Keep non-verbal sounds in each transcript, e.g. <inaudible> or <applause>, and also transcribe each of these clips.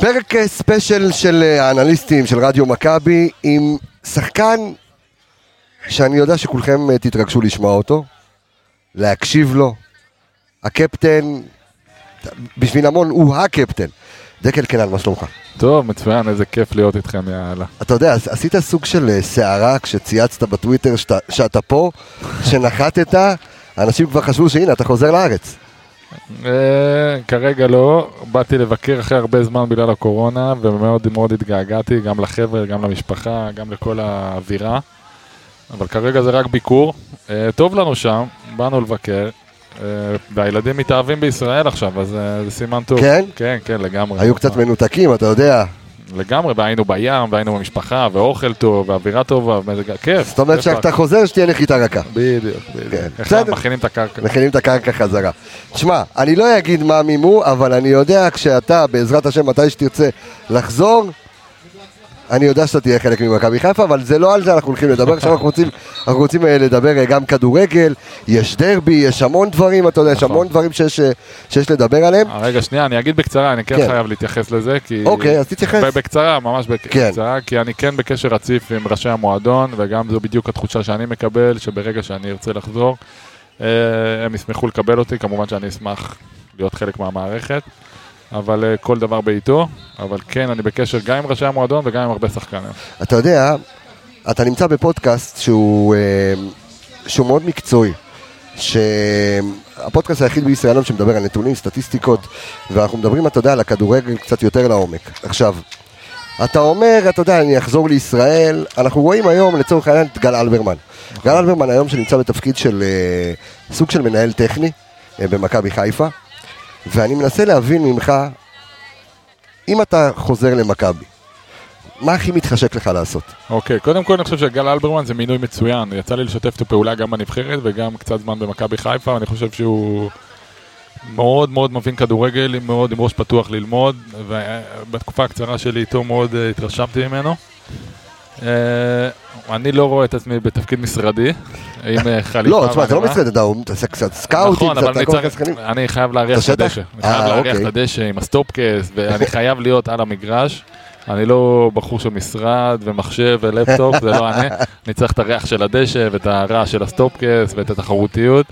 פרק אה, ספיישל של אה, האנליסטים של רדיו מכבי עם שחקן שאני יודע שכולכם אה, תתרגשו לשמוע אותו, להקשיב לו. הקפטן, בשביל המון הוא הקפטן. דקל קנן, מה שלומך? טוב, מצוין, איזה כיף להיות איתכם, יאללה. אתה יודע, עשית סוג של סערה כשצייצת בטוויטר שאתה, שאתה פה, <laughs> שנחתת, אנשים כבר חשבו שהנה, אתה חוזר לארץ. אה, כרגע לא, באתי לבקר אחרי הרבה זמן בגלל הקורונה, ומאוד מאוד התגעגעתי, גם לחבר'ה, גם למשפחה, גם לכל האווירה. אבל כרגע זה רק ביקור. אה, טוב לנו שם, באנו לבקר, אה, והילדים מתאהבים בישראל עכשיו, אז זה סימן טוב. כן? כן, כן, לגמרי. היו קצת מנותקים, אתה יודע. לגמרי, והיינו בים, והיינו במשפחה, ואוכל טוב, ואווירה טובה, ומזג... כיף. זאת אומרת שאתה חוזר, שתהיה נחיתה רכה. בדיוק, בדיוק. כן, בסדר. מכינים את הקרקע. מכינים את הקרקע חזרה. שמע, אני לא אגיד מה מימו, אבל אני יודע כשאתה, בעזרת השם, מתי שתרצה לחזור, אני יודע שאתה תהיה חלק ממכבי חיפה, אבל זה לא על זה אנחנו הולכים לדבר, עכשיו אנחנו רוצים, אנחנו רוצים אה, לדבר אה, גם כדורגל, יש דרבי, יש המון דברים, אתה יודע, יש נכון. המון דברים שיש, אה, שיש לדבר עליהם. רגע, שנייה, אני אגיד בקצרה, אני כן, כן. חייב להתייחס לזה, כי... אוקיי, אז תתייחס. בקצרה, ממש כן. בקצרה, כי אני כן בקשר רציף עם ראשי המועדון, וגם זו בדיוק התחושה שאני מקבל, שברגע שאני ארצה לחזור, הם ישמחו לקבל אותי, כמובן שאני אשמח להיות חלק מהמערכת, אבל אה, כל דבר בעיתו, אבל כן, אני בקשר גם עם ראשי המועדון וגם עם הרבה שחקנים. אתה יודע, אתה נמצא בפודקאסט שהוא, אה, שהוא מאוד מקצועי. שהפודקאסט היחיד בישראל היום שמדבר על נתונים, סטטיסטיקות, ואנחנו מדברים, אתה יודע, על הכדורגל קצת יותר לעומק. עכשיו, אתה אומר, אתה יודע, אני אחזור לישראל, אנחנו רואים היום, לצורך העניין, את גל אלברמן. גל אלברמן היום שנמצא בתפקיד של אה, סוג של מנהל טכני במכבי חיפה, ואני מנסה להבין ממך, אם אתה חוזר למכבי, מה הכי מתחשק לך לעשות? אוקיי, קודם כל אני חושב שגל אלברמן זה מינוי מצוין, יצא לי לשתף את הפעולה גם בנבחרת וגם קצת זמן במכבי חיפה, ואני חושב שהוא מאוד מאוד מבין כדורגל, מאוד עם ראש פתוח ללמוד, ובתקופה הקצרה שלי איתו מאוד אה, התרשמתי ממנו. אה, אני לא רואה את עצמי בתפקיד משרדי, עם אה, חליפה. לא, תשמע, אתה לא. מצטט, אתה מתעסק קצת סקאוטים, נכון, קצת אני כל מיני שחקנים. אני חייב להריח את? הדשא. אני חייב אה, להריח אוקיי. את הדשא עם הסטופקס, ואני חייב להיות על המגרש. אני לא בחור של משרד ומחשב ולפטופ, זה לא אני. אני צריך את הריח של הדשא ואת הרעש של הסטופקס ואת התחרותיות.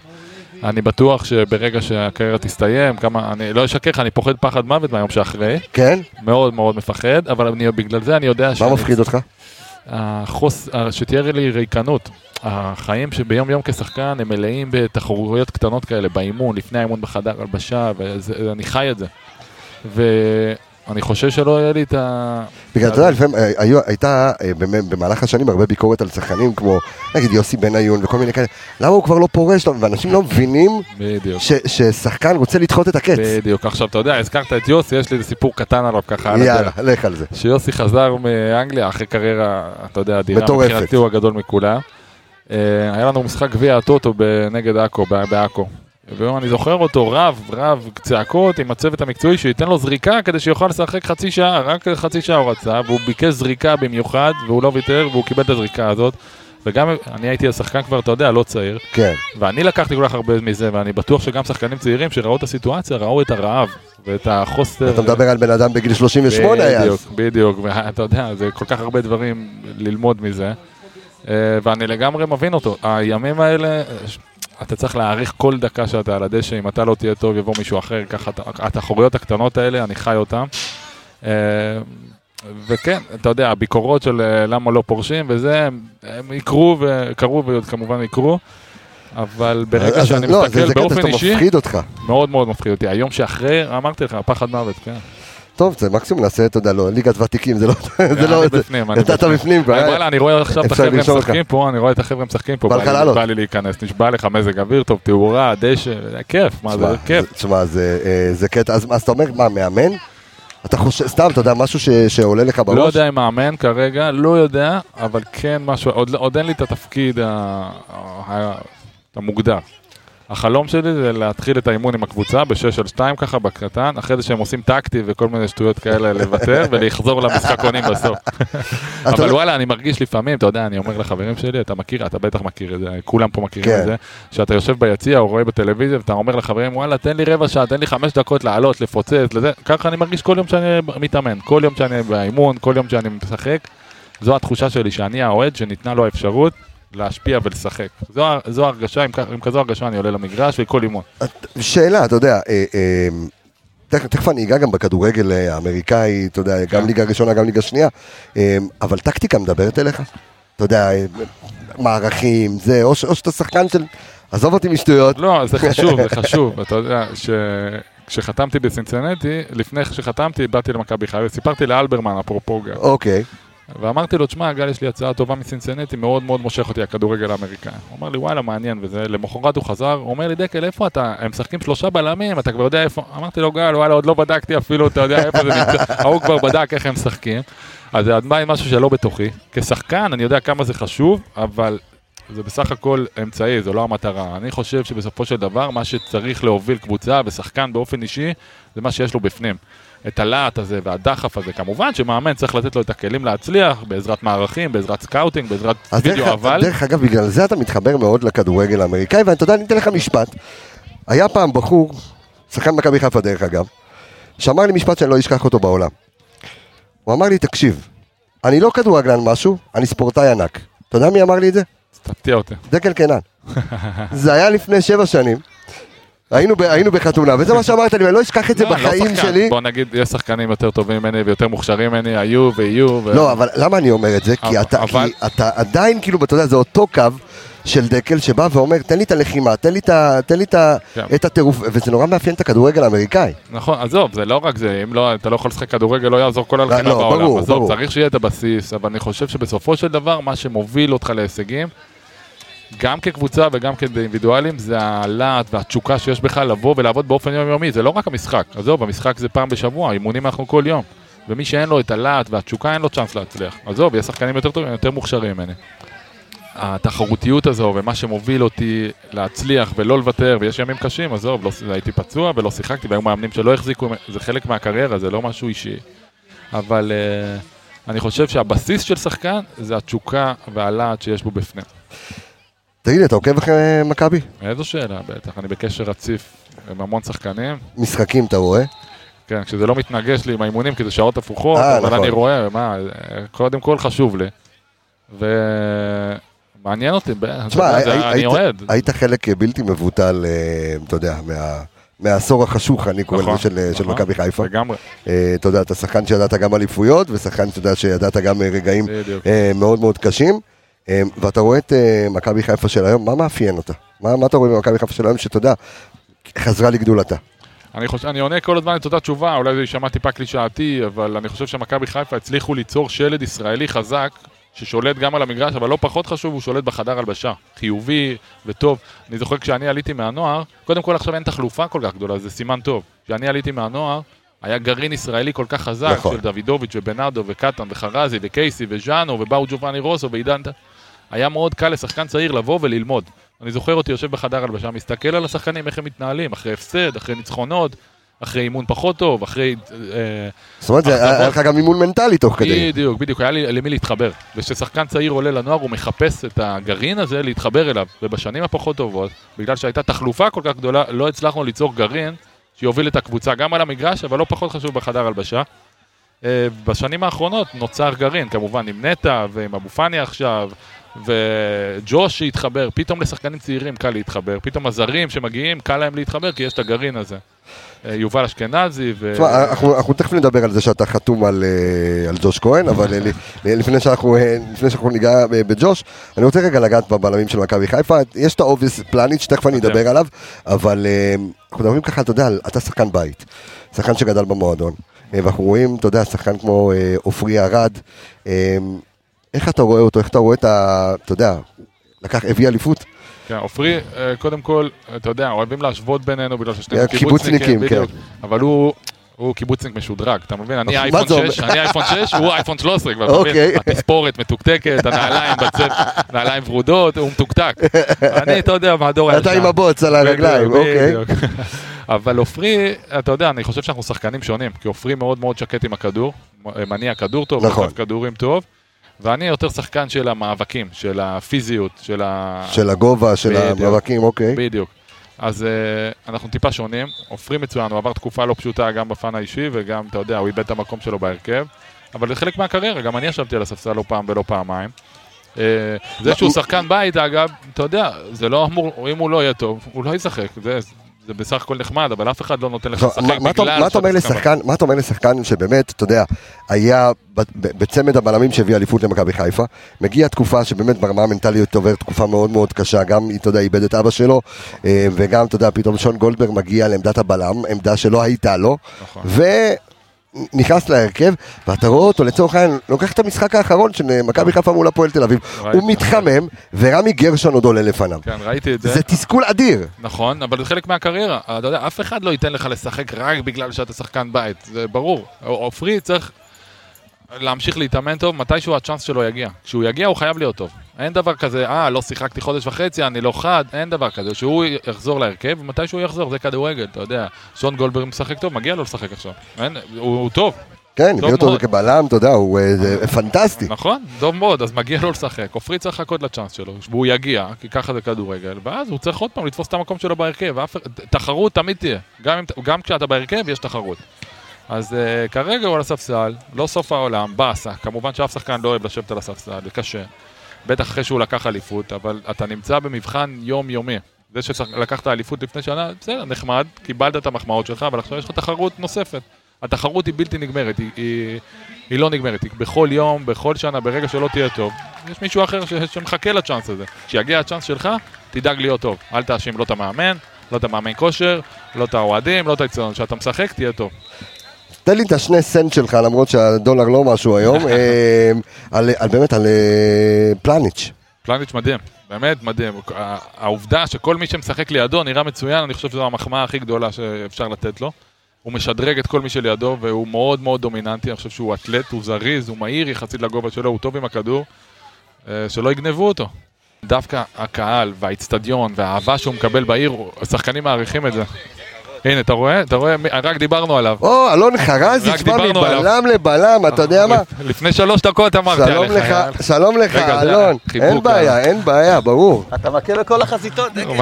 אני בטוח שברגע שהקריירה תסתיים, כמה, אני לא אשקר לך, אני פוחד פחד מוות מהיום שאחרי. כן? מאוד מאוד מפחד, אבל אני, בגלל זה אני יודע מה מפחיד אותך? החוס, שתהיה לי ריקנות. החיים שביום יום כשחקן הם מלאים בתחרויות קטנות כאלה, באימון, לפני האימון בחדר הלבשה, ואני חי את זה. ואני חושב שלא יהיה לי את ה... בגלל, אתה יודע, לפעמים אה, הייתה אה, במ- במהלך השנים הרבה ביקורת על שחקנים כמו, נגיד יוסי בניון וכל מיני כאלה, למה הוא כבר לא פורש, לא- ואנשים לא מבינים ששחקן רוצה לדחות את הקץ. בדיוק. עכשיו, אתה יודע, הזכרת את יוסי, יש לי איזה סיפור קטן עליו ככה יאללה. לך על זה. שיוסי חזר מאנגליה אחרי קריירה, אתה יודע, אדירה. מבחינתי הוא הגדול מכולם. אה, היה לנו משחק גביע הטוטו נגד עכו, ב- בעכו. ואני זוכר אותו רב, רב צעקות עם הצוות המקצועי שייתן לו זריקה כדי שיוכל לשחק חצי שעה, רק חצי שעה הוא רצה, והוא ביקש זריקה במיוחד, והוא לא ויתר, והוא קיבל את הזריקה הזאת. וגם אני הייתי השחקן כבר, אתה יודע, לא צעיר, כן. ואני לקחתי כל כך הרבה מזה, ואני בטוח שגם שחקנים צעירים שראו את הסיטואציה, ראו את הרעב ואת החוסר. אתה מדבר על בן אדם בגיל 38 היה בדיוק. בדיוק, ואתה יודע, זה כל כך הרבה דברים ללמוד מזה, אה, ואני לגמרי מבין אותו. הימים האלה, אתה צריך להעריך כל דקה שאתה על הדשא, אם אתה לא תהיה טוב, יבוא מישהו אחר, ככה, התחרויות הקטנות האלה, אני חי אותן. אה, וכן, אתה יודע, הביקורות של אה, למה לא פורשים וזה, הם- יקרו וקרו ועוד כמובן יקרו, אבל ברגע שאני לא, מסתכל באופן אישי, מפחיד אותך. מאוד מאוד מפחיד אותי. היום שאחרי, אמרתי לך, פחד מוות, כן. טוב, זה מקסימום נעשה, אתה יודע, לא, ליגת ותיקים, זה לא... זה לא... אתה בפנים כבר. אני אה? וואלה, אני רואה עכשיו את החבר'ה משחקים פה, אני רואה את החבר'ה משחקים פה, בא לי- להיכנס, נשבע לך מזג אוויר טוב, תאורה, דשא, כיף, מה זה כיף. תשמע, זה אה, זה קטע, אז אתה אומר, מה, מאמן? אתה חושב, סתם, אתה יודע, משהו ש- שעולה לך בראש? לא יודע אם מאמן כרגע, לא יודע, אבל כן משהו, עוד עוד אין לי את התפקיד ה- ה- המוגדר. החלום שלי זה להתחיל את האימון עם הקבוצה בשש על שתיים ככה בקטן, אחרי זה שהם עושים טקטי וכל מיני שטויות כאלה לוותר <laughs> ולחזור למשחקונים בסוף. <laughs> אבל וואלה, אני מרגיש לפעמים, אתה יודע, אני אומר לחברים שלי, אתה מכיר, אתה בטח מכיר את זה, כולם פה מכירים כן. את זה, שאתה יושב ביציע או רואה בטלוויזיה ואתה אומר לחברים, וואלה, תן לי רבע שעה, תן לי חמש דקות לעלות, לפוצץ, לזה, ככה אני מרגיש כל יום שאני מתאמן, כל יום שאני באימון, כל יום שאני משחק. זו התחושה שלי, שאני האוהד שניתנה לו האפשרות להשפיע ולשחק. זו, זו ההרגשה, עם, עם כזו הרגשה אני עולה למגרש וכל אימון. שאלה, אתה יודע, אה, אה, תכף תכף אני אגע גם בכדורגל האמריקאי, אתה יודע, גם כן. ליגה ראשונה, גם ליגה שנייה, אה, אבל טקטיקה מדברת אליך? אתה יודע, אה, מערכים, זה, או ש- או שאתה שחקן של... עזוב אותי משטויות. לא, זה <laughs> חשוב, זה חשוב. אתה יודע, שכשחתמתי בסינסנטי, לפני שחתמתי, באתי למכבי חיפה וסיפרתי לאלברמן, אפרופו גל. אוקיי. ואמרתי לו, תשמע, גל, יש לי הצעה טובה מסינסנטי, מאוד מאוד מושך אותי הכדורגל האמריקאי. הוא אמר לי, וואלה, מעניין, וזה, למחרת הוא חזר, הוא אומר לי, דקל, איפה אתה? הם משחקים שלושה בלמים, אתה כבר יודע איפה... אמרתי לו, גל, וואלה, עוד לא בדקתי אפילו, אתה יודע איפה זה נמצא, <laughs> ההוא כבר בדק איך הם משחקים. אז זה עדיין משהו שלא בתוכי. כשחקן, אני יודע כמה זה חשוב, אבל זה בסך הכל אמצעי, זו לא המטרה. אני חושב שבסופו של דבר, מה שצריך להוביל קבוצה ושחקן באופן אישי, זה מה שיש לו בפנים. את הלהט הזה והדחף הזה. כמובן שמאמן צריך לתת לו את הכלים להצליח, בעזרת מערכים, בעזרת סקאוטינג, בעזרת וידאו, דרך, אבל... דרך אגב, בגלל זה אתה מתחבר מאוד לכדורגל האמריקאי, ואתה יודע, אני אתן לך משפט. היה פעם בחור, שחקן מכבי חיפה דרך אגב, שאמר לי משפט שאני לא אשכח אותו בעולם. הוא אמר לי, תקשיב, אני לא כדורגלן משהו, אני ספורטאי ענק. אתה יודע מי אמר לי את זה? תפתיע אותי. דקל קנן. <laughs> זה היה לפני שבע שנים. היינו, ב, היינו בחתונה, וזה מה שאמרת לי, ואני לא אשכח את זה לא, אני לא בחיים שחקן. שלי. בוא נגיד, יש שחקנים יותר טובים ממני ויותר מוכשרים ממני, היו ויהיו. ו... לא, אבל למה אני אומר את זה? כי אתה, אבל- כי אתה עדיין, כאילו, אתה יודע, זה אותו קו של דקל שבא ואומר, תן לי את הלחימה, תן לי את תן לי כן. את הטירוף, וזה נורא מאפיין את הכדורגל האמריקאי. נכון, עזוב, זה לא רק זה, אם לא, אתה לא יכול לשחק כדורגל, לא יעזור כל הלחימה לא, בעולם. ברור, עזוב, ברור. צריך שיהיה את הבסיס, אבל אני חושב שבסופו של דבר, מה שמוביל אותך להישגים, גם כקבוצה וגם כאינדיבידואלים, זה הלהט והתשוקה שיש בך לבוא ולעבוד באופן יומיומי, זה לא רק המשחק. עזוב, המשחק זה פעם בשבוע, אימונים אנחנו כל יום. ומי שאין לו את הלהט והתשוקה, אין לו צ'אנס להצליח. עזוב, יש שחקנים יותר טובים, יותר מוכשרים ממני. התחרותיות הזו ומה שמוביל אותי להצליח ולא לוותר, ויש ימים קשים, עזוב, לא, הייתי פצוע ולא שיחקתי, והיו מאמנים שלא החזיקו, זה חלק מהקריירה, זה לא משהו אישי. אבל uh, אני חושב שהבסיס של שחקן זה התשוקה והלהט שיש בו בפנים. תגיד לי, אתה עוקב אחרי מכבי? איזו שאלה, בטח, אני בקשר רציף עם המון שחקנים. משחקים, אתה רואה? כן, כשזה לא מתנגש לי עם האימונים, כי זה שעות הפוכות, אה, אבל נכון. אני רואה, מה, קודם כל חשוב לי. ומעניין אותי, תשמע, אני אוהד. היית חלק בלתי מבוטל, אה, אתה יודע, מה- מהעשור החשוך, אני קורא נכון, לזה, של- של נכון, מכבי חיפה. לגמרי, אה, אתה יודע, אתה שחקן שידעת גם אליפויות, ושחקן, יודע, שידעת גם אה, רגעים. אה, מאוד מאוד קשים. אה, ואתה רואה את אה, מכבי חיפה של היום, מה מאפיין אותה? מה מה אתה רואה במכבי חיפה של היום, שאתה יודע, חזרה לגדולתה? אני חושב, אני עונה כל הזמן את אותה תשובה, אולי זה יישמע טיפה קלישאתי, אבל אני חושב שמכבי חיפה הצליחו ליצור שלד ישראלי חזק, ששולט גם על המגרש, אבל לא פחות חשוב, הוא שולט בחדר הלבשה. חיובי וטוב. אני זוכר כשאני עליתי מהנוער, קודם כל עכשיו אין תחלופה כל כך גדולה, זה סימן טוב. כשאני עליתי מהנוער, היה גרעין ישראלי כל כך חזק, נכון. של דוידוביץ' ובנאדו וקטן וחרזי וקייסי וז'אנו ובאו ג'ובאני רוסו ועידן... היה מאוד קל לשחקן צעיר לבוא וללמוד. אני זוכר אותי יושב בחדר הלבשה, מסתכל על השחקנים, איך הם מתנהלים, אחרי הפסד, אחרי ניצחונות, אחרי אימון פחות טוב, אחרי... אה, זאת אומרת, היה לך גם אימון מנטלי תוך כדי. בדיוק, בדיוק, היה לי למי להתחבר. וכששחקן צעיר עולה לנוער, הוא מחפש את הגרעין הזה להתחבר אליו. ובשנים הפחות טובות, בגלל שהייתה תחלופה כל כך גדולה, לא הצלחנו ליצור גרעין שיוביל את הקבוצה גם על המגרש, אבל לא פחות חשוב בחדר הלבשה. אה, בשנים האחרונות נוצר גרעין, כמובן עם נטע ועם אבו פאני עכשיו, וג'וש שהתחבר, פתאום לשחקנים צעירים קל להתחבר, פתאום הזרים שמגיעים, קל להם להתחבר כי יש את הגרעין הזה. אה, יובל אשכנזי ו... תשמע, אנחנו אנחנו תכף נדבר על זה שאתה חתום על אה, על ג'וש כהן, אבל אה, לפני שאנחנו לפני שאנחנו ניגע בג'וש, אני רוצה רגע לגעת בבלמים של מכבי חיפה. יש את ה obvious פלניץ', שתכף אני אדבר עליו, אבל אנחנו מדברים ככה, אתה יודע, אתה שחקן בית, שחקן שגדל במועדון, ואנחנו רואים, אתה יודע, שחקן כמו עופרי ארד, איך אתה רואה אותו, איך אתה רואה את ה... אתה יודע, לקח, הביא אליפות, כן, עופרי, אה, קודם כל, אתה יודע, אוהבים להשוות בינינו בגלל ששנינו אה, קיבוצניקים, בדיוק. אבל הוא, הוא קיבוצניק משודרג, אתה מבין? אני אייפון זה אומר? 6, אני אייפון 6, הוא אייפון 13 כבר, אתה אוקיי. מבין? התספורת מתוקתקת, הנעליים בצל, נעליים ורודות, הוא מתוקתק. אני, אתה יודע, מהדור הישן. אתה עם הבוץ על הרגליים, אוקיי. אבל עופרי, אתה יודע, אני חושב שאנחנו שחקנים שונים, כי עופרי מאוד מאוד שקט עם הכדור, מניע כדור טוב, נכון. כדורים טוב, ואני יותר שחקן של המאבקים, של הפיזיות, של ה... של הגובה, של בדיוק. המאבקים, אוקיי. בדיוק. אז uh, אנחנו טיפה שונים, עופרי מצוין, הוא עבר תקופה לא פשוטה גם בפן האישי וגם, אתה יודע, הוא איבד את המקום שלו בהרכב. אבל זה חלק מהקריירה, גם אני ישבתי על הספסל לא פעם ולא פעמיים. Uh, זה שהוא שחקן בית, אגב, אתה יודע, זה לא אמור, אם הוא לא יהיה טוב, הוא לא ישחק. זה, זה בסך הכל נחמד, אבל אף אחד לא נותן לך לשחק בגלל שאתה מה אתה אומר לשחקן שבאמת, אתה יודע, היה בצמד הבלמים שהביא אליפות למכבי חיפה, מגיעה תקופה שבאמת ברמה המנטליות עובר תקופה מאוד מאוד קשה, גם, אתה יודע, איבד את אבא שלו, אה, וגם, אתה יודע, פתאום שון גולדברג מגיע לעמדת הבלם, עמדה שלא הייתה לו, נכון. ונכנס להרכב, ואתה רואה אותו, לצורך העניין, לוקח את המשחק האחרון של אה, מכבי חיפה מול הפועל תל אביב. הוא מתחמם, ורמי גרשון עוד עולה לפניו. כן, ראיתי את זה. זה תסכול אדיר. נכון, אבל זה חלק מהקריירה. אתה יודע, אף אחד לא ייתן לך לשחק רק בגלל שאתה שחקן בית, זה ברור. עופרי צריך להמשיך להתאמן טוב, מתישהו הצ'אנס שלו יגיע. כשהוא יגיע הוא חייב להיות טוב. אין דבר כזה, אה, לא שיחקתי חודש וחצי, אני לא חד, אין דבר כזה. שהוא יחזור להרכב, ומתישהו הוא יחזור, זה כדורגל, אתה יודע. שון גולדברג משחק טוב, מגיע לו לשחק עכשיו. אין, הוא, הוא טוב, כן, הביא אותו. כבלם, אתה יודע, הוא אה, פנטסטי. נכון, טוב מאוד, אז מגיע לו לשחק. עופרי צריך לחכות לצ'אנס שלו, והוא יגיע, כי ככה זה כדורגל, ואז הוא צריך עוד פעם לתפוס את המקום שלו בהרכב. תחרות תמיד תהיה, גם, גם כשאתה בהרכב יש תחרות. אז uh, כרגע הוא על הספסל, לא סוף העולם, באסה. כמובן שאף שחקן לא אוהב לשבת על הספסל, זה קשה. בטח אחרי שהוא לקח אליפות, אבל אתה נמצא במבחן יומיומי. זה שלקחת אליפות לפני שנה, בסדר, נחמד, קיבלת את המחמאות שלך, אבל עכשיו יש לך תחרות נוספת. התחרות היא בלתי נגמרת, היא, היא, היא לא נגמרת. היא בכל יום, בכל שנה, ברגע שלא תהיה טוב, יש מישהו אחר ש, שמחכה לצ'אנס הזה. כשיגיע הצ'אנס שלך, תדאג להיות טוב. אל תאשים לא את המאמן, לא את המאמן כושר, לא את האוהדים, לא את האצטדיון. כשאתה משחק, תהיה טוב. תן לי את השני סנט שלך, למרות שהדולר לא משהו היום, <laughs> אה, על, על באמת, על אה, פלניץ'. פלניץ' מדהים, באמת מדהים. העובדה שכל מי שמשחק לידו נראה מצוין, אני חושב שזו המחמאה הכי גדולה שאפשר לתת לו. הוא משדרג את כל מי שלידו, והוא מאוד מאוד דומיננטי, אני חושב שהוא אתלט, הוא זריז, הוא מהיר יחסית לגובה שלו, הוא טוב עם הכדור, אה, שלא יגנבו אותו. דווקא הקהל והאיצטדיון והאהבה שהוא מקבל בעיר, השחקנים מעריכים את זה. הנה, אתה רואה? אתה רואה? רק דיברנו עליו. או, אלון חרזי, תשמע. מבלם לבלם, אתה יודע מה? <laughs> לפני שלוש דקות אמרתי שלום עליך. שלום לך, אלון. אין בעיה. אין בעיה, ברור. אתה מכה בכל החזיתות, זה? <laughs>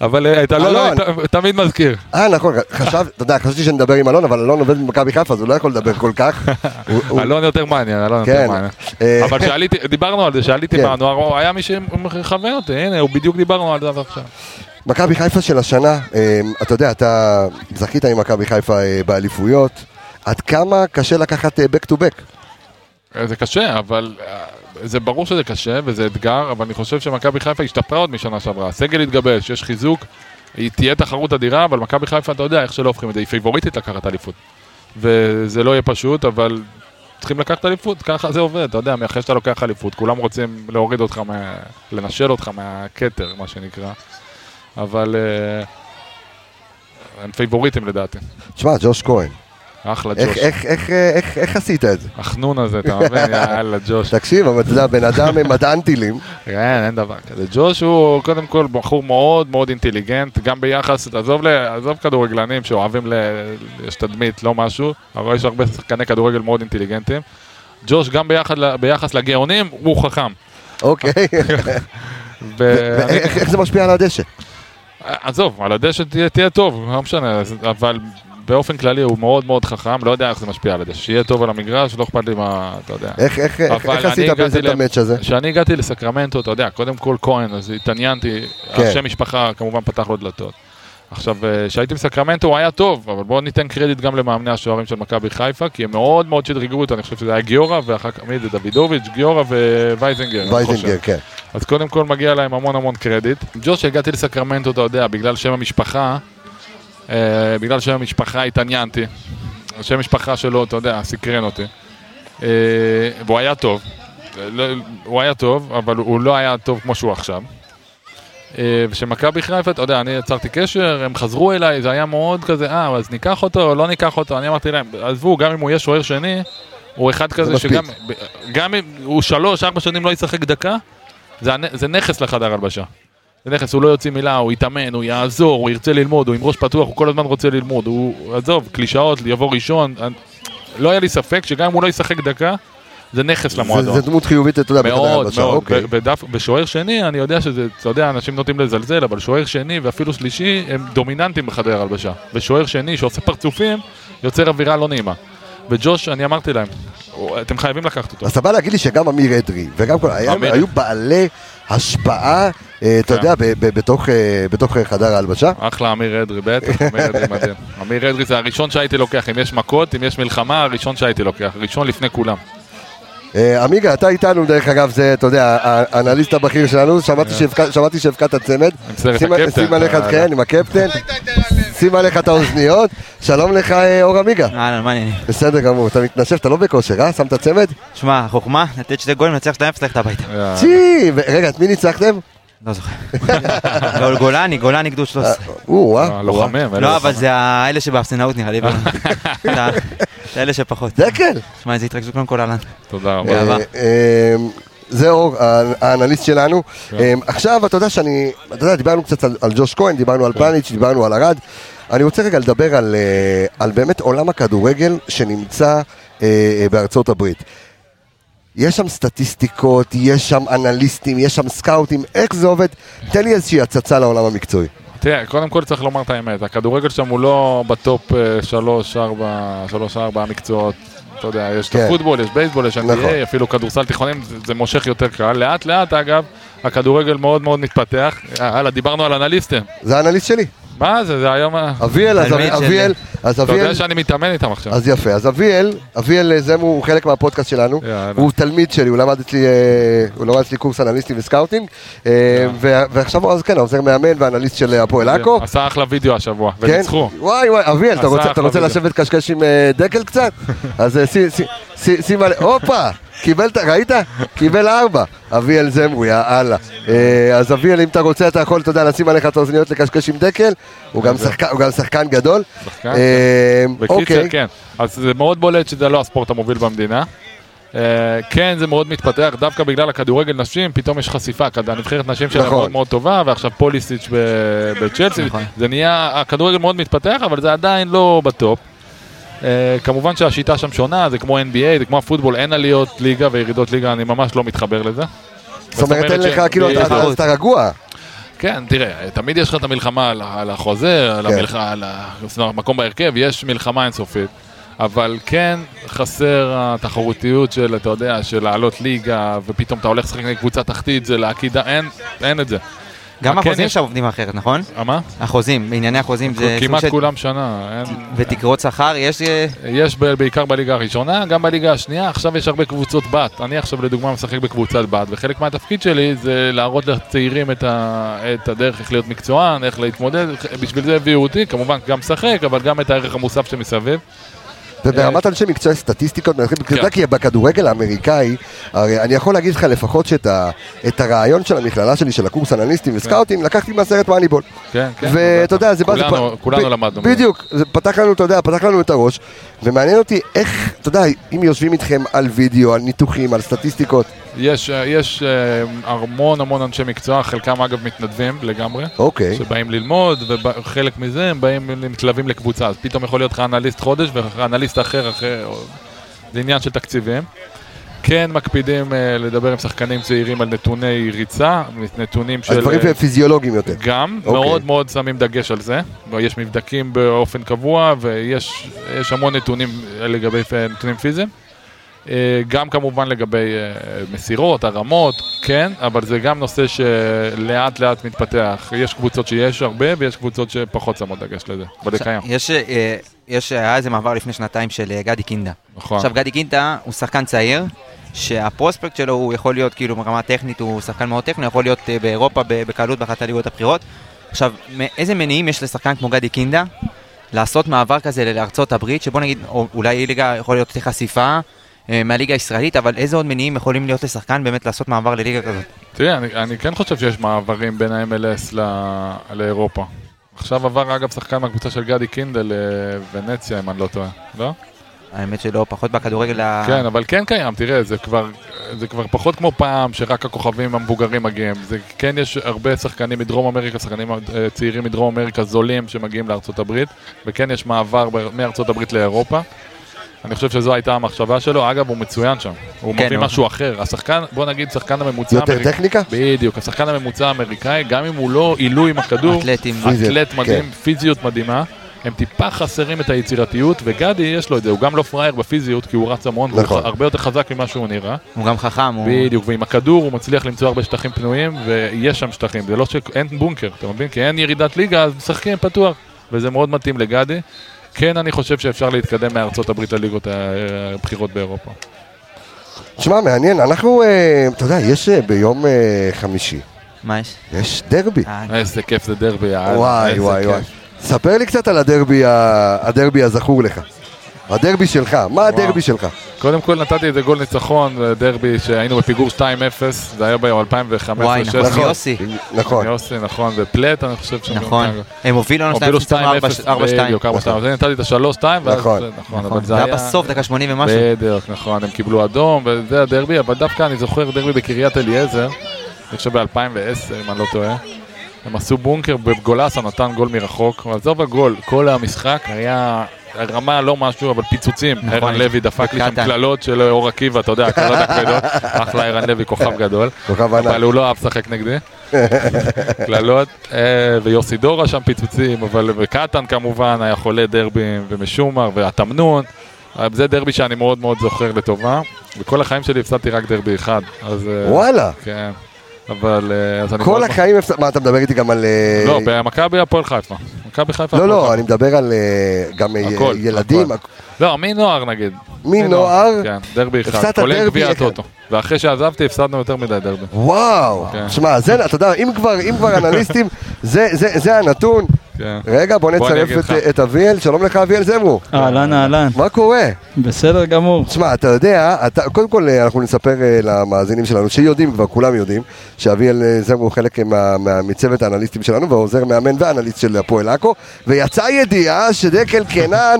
אבל אה, את אלון אלון. אני ת- תמיד מזכיר. אה, נכון, חשב, אתה יודע, חשבתי שנדבר עם אלון, אבל אלון עובד במכבי חיפה, אז הוא לא יכול לדבר כל כך. <laughs> אלון יותר מעניין, אלון כן. יותר מעניין. אה, אבל שעליתי, דיברנו על זה, שעליתי כן. מהנוער, היה מי שמכוון אותי, הנה, בדיוק דיברנו על זה עכשיו. מכבי חיפה של השנה, אה, אתה יודע, אתה זכית עם מכבי חיפה אה, באליפויות, עד כמה קשה לקחת אה, back to back? אה, זה קשה, אבל זה ברור שזה קשה וזה אתגר, אבל אני חושב שמכבי חיפה השתפרה עוד משנה שעברה. הסגל התגבש, יש חיזוק, היא תהיה תחרות אדירה, אבל מכבי חיפה, אתה יודע איך שלא הופכים את זה, היא פייבוריטית לקחת אליפות. וזה לא יהיה פשוט, אבל צריכים לקחת אליפות, ככה זה עובד, אתה יודע, אחרי שאתה לוקח אליפות, כולם רוצים להוריד אותך, מה... לנשל אותך מהכתר, מה שנקרא. אבל אה, הם פייבוריטים לדעתי. תשמע, ג'וש כהן, אחלה איך- ג'וש. איך- איך, אה, איך- איך עשית את זה? החנון הזה, אתה מבין? <laughs> יאללה, ג'וש. תקשיב, אבל אתה יודע, בן אדם אה, מדען טילים, כן, אין דבר כזה. ג'וש הוא קודם כל בחור מאוד מאוד אינטליגנט, גם ביחס, עזוב, עזוב כדורגלנים שאוהבים, ל... יש תדמית, לא משהו, אבל יש הרבה שחקני כדורגל מאוד אינטליגנטים. ג'וש גם ביחד, ביחס לגאונים, הוא חכם. אוקיי. <laughs> ואיך איך זה משפיע על הדשא? עזוב, על הדשא תהיה, תהיה טוב, לא משנה, אבל באופן כללי הוא מאוד מאוד חכם, לא יודע איך זה משפיע על הדשא. שיהיה טוב על המגרש, לא אכפת לי מה, אתה יודע. איך- איך איך- איך עשית בעצם את המאץ' הזה? כשאני הגעתי לסקרמנטו, אתה יודע, קודם כל כהן, אז התעניינתי, כן. השם משפחה כמובן פתח לו דלתות. עכשיו, אה, כשהייתי בסקרמנטו הוא היה טוב, אבל בואו ניתן קרדיט גם למאמני השוערים של מכבי חיפה, כי הם מאוד מאוד שדרגו אותו, אני חושב שזה היה גיורא, ואחר כך, מי זה? דוידוביץ', גיורא ווייזנגר. חושב. וייזנגר, כן. אז קודם כל מגיע להם המון המון קרדיט. ג'וש, שהגעתי לסקרמנטו, אתה יודע, בגלל שם המשפחה, אה, בגלל שם המשפחה התעניינתי. השם משפחה שלו, אתה יודע, סקרן אותי. אה, והוא היה טוב. לא, הוא היה טוב, אבל הוא לא היה טוב כמו שהוא עכשיו. אה, ושמכבי חיפה, אתה יודע, אני יצרתי קשר, הם חזרו אליי, זה היה מאוד כזה, אה, אז ניקח אותו או לא ניקח אותו, אני אמרתי להם, עזבו, גם אם הוא יהיה שוער שני, הוא אחד כזה. שגם, גם אם הוא שלוש, ארבע שנים לא ישחק דקה, זה, זה נכס לחדר הלבשה. זה נכס, הוא לא יוציא מילה, הוא יתאמן, הוא יעזור, הוא ירצה ללמוד, הוא עם ראש פתוח, הוא כל הזמן רוצה ללמוד, הוא, עזוב, קלישאות, יבוא ראשון, אני- לא היה לי ספק שגם אם הוא לא ישחק דקה, זה נכס זה- למועדון. זה דמות חיובית, אתה יודע, מאוד, מאוד. אוקיי. בדף- בשוער שני, אני יודע שזה, אתה יודע, אנשים נוטים לזלזל, אבל שוער שני ואפילו שלישי הם דומיננטים בחדר הלבשה. ושוער שני שעושה פרצופים, יוצר אווירה לא נעימה. וג'וש, אני אמרתי להם, אתם חייבים לקחת אותו. אז אתה בא להגיד לי שגם אמיר אדרי וגם כל, היה-. היו בעלי השפעה, אה, אתה כן. יודע, ב- ב- בתוך, אה, בתוך אה, חדר ההלבשה? אחלה אמיר אדרי, בטח, אמיר אדרי מדהים. <laughs> אמיר אדרי זה הראשון שהייתי לוקח, אם יש מכות, אם יש מלחמה, הראשון שהייתי לוקח, ראשון לפני כולם. עמיגה, אתה איתנו, דרך אגב, זה, אתה יודע, האנליסט הבכיר שלנו, שמעתי שמעתי שהבקעת צמד. שים- עליך, כן, עם הקפטן. שים עליך את האוזניות. שלום לך, אה, אור עמיגה. אהלן, מה העניינים? בסדר גמור, אתה מתנשף, אתה לא בכושר, אה? שמת צמד? שמע, החוכמה, לתת שתי גולים, לנצח 2-0, ללכת הביתה. צ'י! רגע, את מי ניצחתם? לא זוכר. גול- <laughs> גולני, גולני גדוד 13. או, אה, אה? לוחמים. אלה לא, אבל. זה האלה שבאפסנאות נראה לי. את ה- את האלה שפחות. דקל. שמע, איזה התרגשות קודם כל אהלן. תודה רבה. זה אור, האנליסט שלנו. כן. אה, עכשיו, אתה יודע שאני, אתה יודע, דיברנו קצת על- ג'וש כהן, דיברנו על כן. פלניץ', דיברנו על ארד. אני רוצה רגע לדבר על, אה, על באמת עולם הכדורגל שנמצא אה, אה, בארצות הברית. יש שם סטטיסטיקות, יש שם אנליסטים, יש שם סקאוטים, איך זה עובד? תן לי איזושהי הצצה לעולם המקצועי. תראה, קודם כל צריך לומר את האמת, הכדורגל שם הוא לא בטופ אה, שלוש, ארבע, שלוש, ארבע המקצועות. אתה יודע, יש את כן. הפוטבול, יש בייסבול, יש נכון. NBA, אפילו כדורסל תיכונים, זה, זה מושך יותר קל. לאט לאט, אגב, הכדורגל מאוד מאוד מתפתח. אה, הלאה, דיברנו על אנליסטים. זה האנליסט שלי. מה זה, זה היום... ה- אביאל, אז. אביאל, אז אתה אביאל, יודע שאני מתאמן איתם עכשיו. אז יפה, אז אביאל, אביאל אה, זמו הוא חלק מהפודקאסט שלנו. הוא תלמיד שלי, הוא למד אצלי, אה, הוא למד אצלי קורס אנליסטים וסקאוטינג, אה, ועכשיו הוא אז כן, עוזר מאמן ואנליסט של הפועל עכו. עשה אחלה וידאו השבוע, כן, וניצחו. וואי וואי, אביאל, אתה רוצה- אתה. לשבת קשקש עם אה, דקל קצת? <laughs> אז אה, שים- שים- שים- שים על... הופה! קיבל, ראית? קיבל ארבע. אביאל זמרו, יא אללה. אה, אז אביאל, אם אתה רוצה, אתה יכול, אתה יודע, לשים עליך את האוזניות לקשקש עם דקל. הוא גם שחקן- גדול. שחקן, אה, בקיצר, אוקיי. כן. אז זה מאוד בולט שזה לא הספורט המוביל במדינה. אה, כן, זה מאוד מתפתח, דווקא בגלל הכדורגל נשים, פתאום יש חשיפה, הנבחרת נשים שלה נכון. מאוד מאוד טובה, ועכשיו פוליסיץ' ב- בצ'לסי, נכון. זה נהיה, הכדורגל מאוד מתפתח, אבל זה עדיין לא בטופ. אה, כמובן שהשיטה שם שונה, זה כמו NBA, זה כמו הפוטבול, אין עליות ליגה וירידות ליגה, אני ממש לא מתחבר לזה. זאת אומרת, אין לך, כאילו, אתה- רגוע. כן, תראה, תמיד יש לך את המלחמה על, על החוזה, על, כן. המלח... על המקום בהרכב, יש מלחמה אינסופית. אבל כן חסר התחרותיות של, אתה יודע, של לעלות ליגה, ופתאום אתה הולך לשחק נגד קבוצה תחתית, זה להקידה, אין, אין את זה. גם החוזים שם עובדים אחרת, נכון? אה, מה? החוזים, בענייני החוזים זה כמעט. כולם שנה. ותקרות שכר, יש... אה, יש בעיקר בליגה הראשונה, גם בליגה השנייה, עכשיו יש הרבה קבוצות בת. אני עכשיו לדוגמה משחק בקבוצת בת, וחלק מהתפקיד שלי זה להראות לצעירים. את הדרך איך להיות מקצוען, איך להתמודד, בשביל זה הביאו אותי, כמובן גם משחק, אבל גם את הערך המוסף שמסביב. וברמת אנשי מקצוע סטטיסטיקות, כן. כי בכדורגל האמריקאי, הרי אני יכול להגיד לך לפחות שאת ה- את הרעיון של המכללה שלי, של הקורס אנליסטים וסקאוטים, לקחתי מהסרט מאניבול. כן, כן. ואתה יודע, זה בא... כולנו, פ- כולנו ב- למדנו. בדיוק, זה פתח לנו, אתה יודע, פתח לנו את הראש, ומעניין אותי איך, אתה יודע, אם יושבים איתכם על וידאו, על ניתוחים, על סטטיסטיקות, יש, אה, יש אה, המון המון אנשי מקצוע, חלקם אגב מתנדבים לגמרי. אוקיי. שבאים ללמוד, וחלק מזה הם באים, מתלווים לקבוצה. אז פתאום יכול להיות לך אנליסט חודש ואנליסט אחר אחר, או- זה עניין של תקציבים. כן מקפידים אה, לדבר עם שחקנים צעירים על נתוני ריצה, נתונים של... דברים אה, פיזיולוגיים יותר. גם, אוקיי. מאוד מאוד שמים דגש על זה. יש מבדקים באופן קבוע ויש יש המון נתונים לגבי נתונים פיזיים. אה, גם כמובן לגבי אה, מסירות, הרמות, כן, אבל זה גם נושא שלאט לאט מתפתח. יש קבוצות שיש הרבה ויש קבוצות שפחות שמות דגש לזה, אבל זה קיים. יש, אה, יש, היה איזה מעבר לפני שנתיים של גדי קינדה. נכון. עכשיו, גדי קינדה הוא שחקן צעיר, שהפרוספקט שלו הוא יכול להיות, כאילו, ברמה טכנית הוא שחקן מאוד טכני, הוא יכול להיות באירופה בקלות באחת הליגות הבכירות. עכשיו, איזה מניעים יש לשחקן כמו גדי קינדה לעשות מעבר כזה לארצות הברית, שבוא נגיד, או אולי ליגה יכול להיות חשיפה, מהליגה הישראלית, אבל איזה עוד מניעים יכולים להיות לשחקן באמת לעשות מעבר לליגה כזאת? תראה, אני, אני כן חושב שיש מעברים בין ה-MLS ל- לאירופה. עכשיו עבר אגב שחקן מהקבוצה של גדי קינדל לוונציה, אם אני לא טועה, לא? האמת שלא, פחות בכדורגל ה... כן, אבל כן קיים, תראה, זה כבר, זה כבר פחות כמו פעם שרק הכוכבים המבוגרים מגיעים. זה כן יש הרבה שחקנים מדרום אמריקה, שחקנים אה, צעירים מדרום אמריקה זולים שמגיעים לארצות הברית, וכן יש מעבר מארצות הברית לאירופה. אני חושב שזו הייתה המחשבה שלו, אגב הוא מצוין שם, הוא כן, מביא הוא- משהו אחר, השחקן, בוא נגיד שחקן הממוצע יותר האמריק- טכניקה? בדיוק, השחקן הממוצע האמריקאי, גם אם הוא לא עילוי עם הכדור, אתלטים. אתלט מדהים, כן. פיזיות מדהימה. הם טיפה חסרים את היצירתיות, וגדי יש לו את זה, הוא גם לא פראייר בפיזיות, כי הוא רץ המון, נכון. ח- הרבה יותר חזק ממה שהוא נראה. הוא גם חכם, הוא... בדיוק, ועם הכדור הוא מצליח למצוא הרבה שטחים פנויים, ויש שם שטחים, זה לא שאין בונקר, אתה מבין? כי אין ירידת ליגה, אז משחקים פתוח, וזה מאוד מתאים לגדי. כן, אני חושב שאפשר להתקדם מארצות הברית לליגות הבכירות באירופה. תשמע, מעניין, אנחנו, אה, אתה יודע, יש אה, ביום אה, חמישי, מה יש? יש דרבי. איזה כיף זה דרבי, יאללה, וואי וואי. וואי. ספר לי קצת על הדרבי, הדרבי הזכור לך. הדרבי שלך, מה הדרבי שלך? קודם כל נתתי איזה גול ניצחון, דרבי שהיינו בפיגור 2-0, זה היה ב-2015-2016. וואי, נכון, נכון. יוסי. נכון. יוסי, נכון, ופלט, אני חושב שהם נכון. הם הובילו לנו הובילו 2-0, 4-2. בדיוק, 4-2, אז אני נתתי את ה-3-2, ואז, נכון. נכון, נכון, אבל זה היה בסוף, דקה 80 ומשהו. בדיוק, נכון, הם קיבלו אדום, וזה הדרבי, אבל דווקא אני זוכר דרבי בקריית אליעזר, אני חושב ב-2010, אם אני לא טועה. הם עשו בונקר בגולסה, נתן גול מרחוק, עזוב הגול, כל המשחק היה רמה לא משהו, אבל פיצוצים. נכון, ערן לוי דפק לי שם. קללות של אור עקיבא, אתה יודע, הקללות הכבדות. <laughs> אחלה ערן לוי, כוכב גדול. כוכב אבל ענק. הוא לא אהב לשחק נגדי. קללות, אה, ויוסי דורה שם פיצוצים, אבל וקטן כמובן, היה חולה דרבים, ומשומר, והתמנון. זה דרבי שאני מאוד מאוד זוכר לטובה, וכל החיים שלי הפסדתי רק דרבי אחד. אז... אה, וואלה. כן. אבל... אה, אז אני כל החיים, מה אתה מדבר איתי גם על... אה, לא, במכבי הפועל חיפה. מכבי חיפה לא, לא. אני מדבר על אה, גם ילדים. לא, מנוער נגיד. מנוער, כן, דרבי אחד. הפסדת כולל דרבי גביע אחד. הטוטו. ואחרי שעזבתי הפסדנו יותר מדי דרבי. וואו, כן. שמע, זה, אתה יודע, אם כבר, אנליסטים, זה הנתון. כן. רגע, בוא נצרף את, אביאל, שלום לך אביאל זמרו. אהלן אהלן, מה קורה? בסדר גמור. תשמע, אתה יודע, אתה, קודם כל אה, אנחנו נספר אה, למאזינים שלנו, שיודעים כבר, כולם יודעים, שאביאל אה, זמרו הוא חלק מה, מה, מצוות האנליסטים שלנו, ועוזר מאמן ואנליסט של הפועל עכו, ויצאה ידיעה שדקל קנן,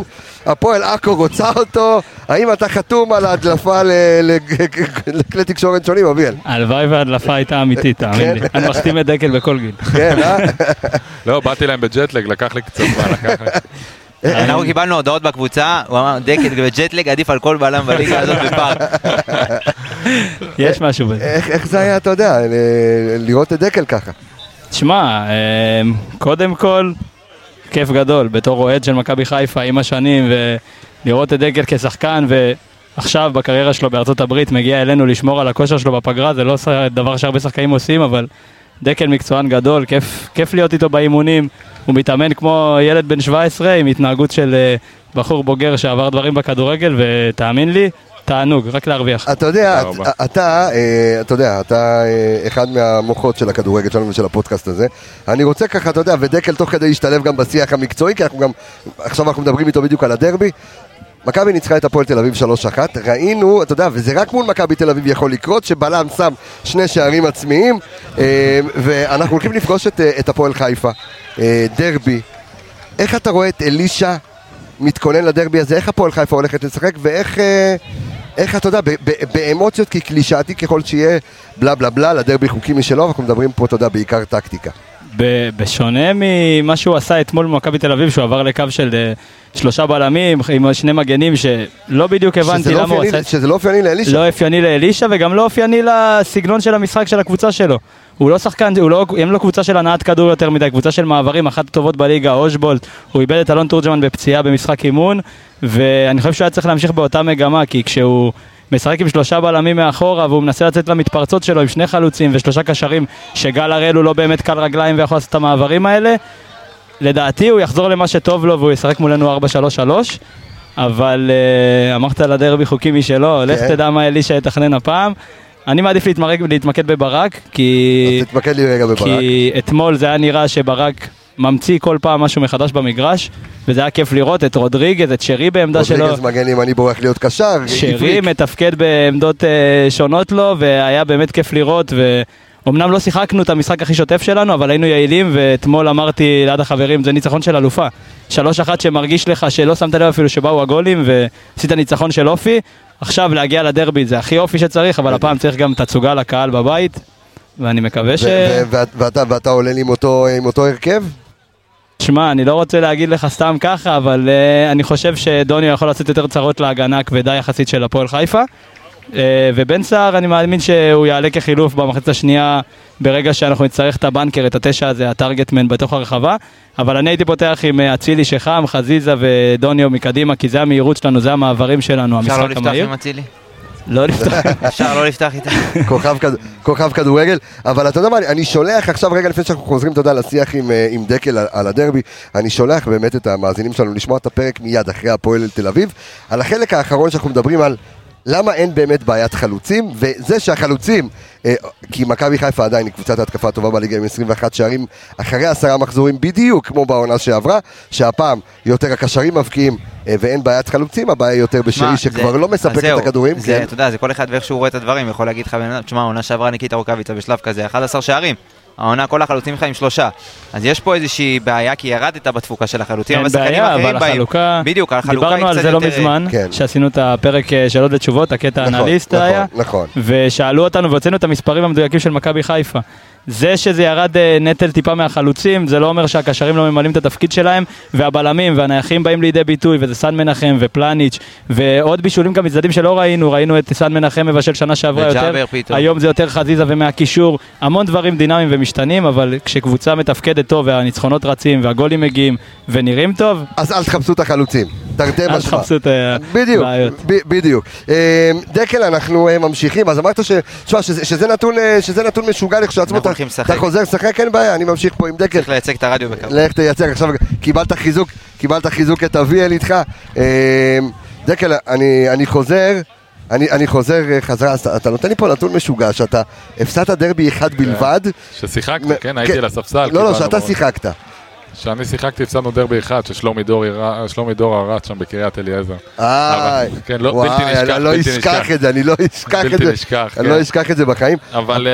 הפועל עכו רוצה אותו, האם אתה חתום על ההדלפה לכלי תקשורת שונים, אביאל? הלוואי וההדלפה הייתה אמיתית, <laughs> תאמין לי. אני מחתים את דקל בכל גיל. כן, אה? <laughs> לא, באתי להם ב jet lag, לקח לי קצת זמן, לקח לי. <laughs> אנחנו קיבלנו הודעות בקבוצה, הוא אמר, דקל ב jet lag עדיף על כל בלם בליגה הזאת בפארק. יש משהו בזה. איך, זה היה, אתה יודע, לראות את דקל ככה? תשמע, אמ, קודם כל, כיף גדול, בתור אוהד של מכבי חיפה עם השנים, ולראות את דקל כשחקן, ועכשיו בקריירה שלו בארצות הברית מגיע אלינו לשמור על הכושר שלו בפגרה, זה לא דבר שהרבה שחקנים עושים, אבל דקל מקצוען גדול, כיף, כיף להיות איתו באימונים, הוא מתאמן כמו ילד בן 17 עם התנהגות של אה, בחור בוגר שעבר דברים בכדורגל, ותאמין לי, תענוג, רק להרוויח. אתה יודע, תודה אתה- אתה, אה, אתה יודע, אתה אה, אחד מהמוחות של הכדורגל שלנו ושל הפודקאסט הזה. אני רוצה ככה, אתה יודע, ודקל תוך כדי להשתלב גם בשיח המקצועי, כי אנחנו גם, עכשיו אנחנו מדברים איתו בדיוק על הדרבי. מכבי ניצחה את הפועל תל אביב 3-1, ראינו, אתה יודע, וזה רק מול מכבי תל אביב יכול לקרות, שבלם שם שני שערים עצמיים, אה, ואנחנו הולכים לפגוש את, את הפועל חיפה, דרבי. איך אתה רואה את אלישע מתכונן לדרבי הזה, איך הפועל חיפה הולכת לשחק, ואיך, אה, איך אתה יודע, באמוציות, כי קלישאתי ככל שיהיה, בלה בלה בלה, לדרבי חוקי משלו, אנחנו מדברים פה, אתה יודע, בעיקר טקטיקה. בשונה ממה שהוא עשה אתמול במכבי תל אביב, שהוא עבר לקו של אה, שלושה בלמים עם שני מגנים, שלא בדיוק הבנתי לא למה הוא עשה... שזה לא אופייני לאלישע. לא אופייני לאלישע וגם לא אופייני לסגנון של המשחק של הקבוצה שלו. הוא לא שחקן, הוא לא, הם לא קבוצה של הנעת כדור יותר מדי, קבוצה של מעברים, אחת הטובות בליגה, אושבולט, הוא איבד את אלון תורג'מן בפציעה במשחק אימון, ואני חושב שהוא היה צריך להמשיך באותה מגמה, כי כשהוא משחק עם שלושה בלמים מאחורה, והוא מנסה לצאת למתפרצות שלו עם שני חלוצים ושלושה קשרים, שגל הראל הוא לא באמת קל רגליים ויכול לעשות את המעברים האלה, לדעתי הוא יחזור למה שטוב לו והוא ישחק מולנו 4-3-3. אבל uh, אמרת לדרבי חוקי משלו, לך כן. תדע מה אלישע יתכנן הפעם. אני מעדיף להתמרק, להתמקד בברק, כי, אז תתמקד לי רגע בברק. כי אתמול זה היה נראה שברק ממציא כל פעם משהו מחדש במגרש, וזה היה כיף לראות את רודריגז, את שרי בעמדה שלו. רודריגז מגן ימני בורח להיות קשר. שרי עברי. מתפקד בעמדות אה, שונות לו, והיה באמת כיף לראות, ואומנם לא שיחקנו את המשחק הכי שוטף שלנו, אבל היינו יעילים, ואתמול אמרתי ליד החברים, זה ניצחון של אלופה. 3-1 שמרגיש לך שלא שמת לב אפילו שבאו הגולים, ועשית ניצחון של אופי. עכשיו להגיע לדרבי זה הכי אופי שצריך, אבל הפעם צריך גם תצוגה לקהל בבית, ואני מקווה ש... ואתה- עולה עם אותו הרכב? שמע, אני לא רוצה להגיד לך סתם ככה, אבל uh, אני חושב שדוניו יכול לעשות יותר צרות להגנה הכבדה יחסית של הפועל חיפה. Uh, ובן סער, אני מאמין שהוא יעלה כחילוף במחצית השנייה ברגע שאנחנו נצטרך את הבנקר, את התשע הזה, הטרגטמן בתוך הרחבה. אבל אני הייתי פותח עם אה, אצילי שחם, חזיזה ודוניו מקדימה, כי זה המהירות שלנו, זה המעברים שלנו, אפשר המשחק לא לפתוח המהיר. עם אצילי? לא לפתוח. <laughs> אפשר לא לפתוח איתה. כוכב, כד... כוכב כדורגל, אבל אתה יודע מה, אני, שולח עכשיו, רגע לפני שאנחנו חוזרים, אתה יודע, לשיח עם, אה, עם דקל על, על הדרבי, אני שולח באמת את המאזינים שלנו לשמוע את הפרק מיד אחרי הפועל תל אביב, על החלק האחרון שאנחנו מדברים על למה אין באמת בעיית חלוצים, וזה שהחלוצים, אה, כי מכבי חיפה עדיין היא קבוצת ההתקפה הטובה בליגה עם 21 שערים אחרי עשרה מחזורים בדיוק כמו בעונה שעברה, שהפעם יותר הקשרים מבקיעים אה, ואין בעיית חלוצים, הבעיה יותר בשרי שמע, שכבר זה- לא מספק את הכדורים, זה, כן. אתה יודע, זה כל אחד ואיך שהוא רואה את הדברים, יכול להגיד לך, תשמע, העונה שעברה ניקיטה רוקאביצה בשלב כזה, 11 שערים. העונה כל החלוצים שלך עם שלושה. אז יש פה איזושהי בעיה, כי ירדת בתפוקה של החלוצים, אין אבל שחקנים בעיה, אחרים אבל באים. החלוקה... בדיוק, החלוקה היא דיברנו על קצת זה לא יותר- מזמן, כן. שעשינו את הפרק אה, שאלות ותשובות, הקטע נכון, האנליסט נכון, היה. נכון. ושאלו אותנו והוצאנו את המספרים המדויקים של מכבי חיפה. זה שזה ירד אה, נטל טיפה מהחלוצים, זה לא אומר שהקשרים לא ממלאים את התפקיד שלהם, והבלמים והנייחים באים לידי ביטוי, וזה סן מנחם ופלניץ', ועוד בישולים גם מצדדים שלא ראינו, ראינו את סן מנחם מבשל שנה שעברה יותר, פתאום. היום זה יותר חזיזה ומהקישור, המון דברים דינמיים ומשתנים, אבל כשקבוצה מתפקדת טוב והניצחונות רצים והגולים מגיעים ונראים טוב, אז אל תחפשו את החלוצים, תרתי אל משמע. תחפשו את בדיוק, הבעיות. בדיוק. אה, דקל, אנחנו אה, ממשיכים, אז אמרת שזה, שזה, נתון, אה, שזה נתון משוגע לכשעצמו, הולכים לשחק. אתה חוזר לשחק, אין בעיה, אני ממשיך פה עם דקל. צריך לייצג את הרדיו בקרוב. לך תייצג, עכשיו קיבלת חיזוק, קיבלת חיזוק את אביאל איתך. אה, דקל, אני, אני חוזר, אני, אני חוזר אה, חזרה, אתה, אתה נותן לי פה נתון משוגע, שאתה הפסדת דרבי אחד בלבד. ששיחקת, כן, הייתי על הספסל. לא, לא, שאתה. שיחקת. כשאני שיחקתי הפסדנו דרבי אחד, ששלומי דור הרע- שלומי דור רץ שם בקריית אליעזר. אה, כן, לא- בלתי וואי, נשכח, אני לא בלתי אשכח נשכח. את זה, אני לא אשכח את בלתי זה. נשכח, אני כן. לא אשכח את זה בחיים. אבל אה,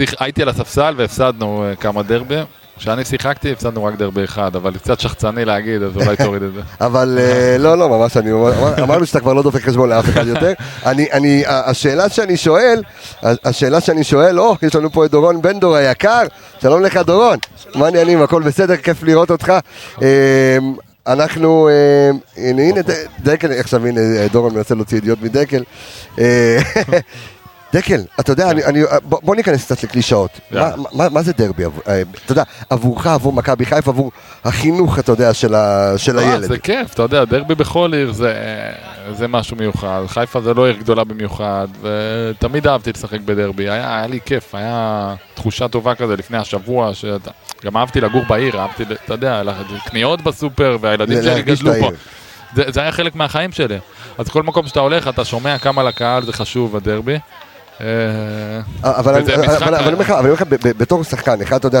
אה, הייתי על הספסל והפסדנו אה, כמה דרבי. כשאני שיחקתי הפסדנו רק דרבי אחד, אבל קצת שחצני להגיד, אז אולי תוריד את זה. <laughs> אבל אה, לא, לא, ממש, אני אמרנו שאתה כבר לא דופק חשבון לאף אחד יותר. אני, אני, השאלה שאני שואל, השאלה שאני שואל, או, יש לנו פה את דורון בן דור היקר, שלום לך דורון, מה העניינים, הכל בסדר, כיף לראות אותך. אה, אנחנו, אה, הנה, הנה, דקל, עכשיו הנה, דורון מנסה להוציא ידיעות מדקל. <laughs> אה, דקל, אתה יודע, אני, אני, בוא, בוא ניכנס קצת לקלישאות. מה. מה, מה זה דרבי? אה, אתה יודע, עבורך, עבור מכבי חיפה, עבור החינוך, אתה יודע, של, ה, של אה, הילד. זה כיף, אתה יודע, דרבי בכל עיר זה, זה משהו מיוחד. חיפה זה לא עיר גדולה במיוחד, ותמיד אהבתי לשחק בדרבי. היה, היה לי כיף, היה תחושה טובה כזה לפני השבוע, שאתה... גם אהבתי לגור בעיר, אהבתי, אתה יודע, קניות בסופר, והילדים שלי גדלו פה. זה, זה היה חלק מהחיים שלי. אז כל מקום שאתה הולך, אתה שומע כמה לקהל זה חשוב, הדרבי. אה, אבל אני- אומר לך, בתור שחקן, אחד אתה יודע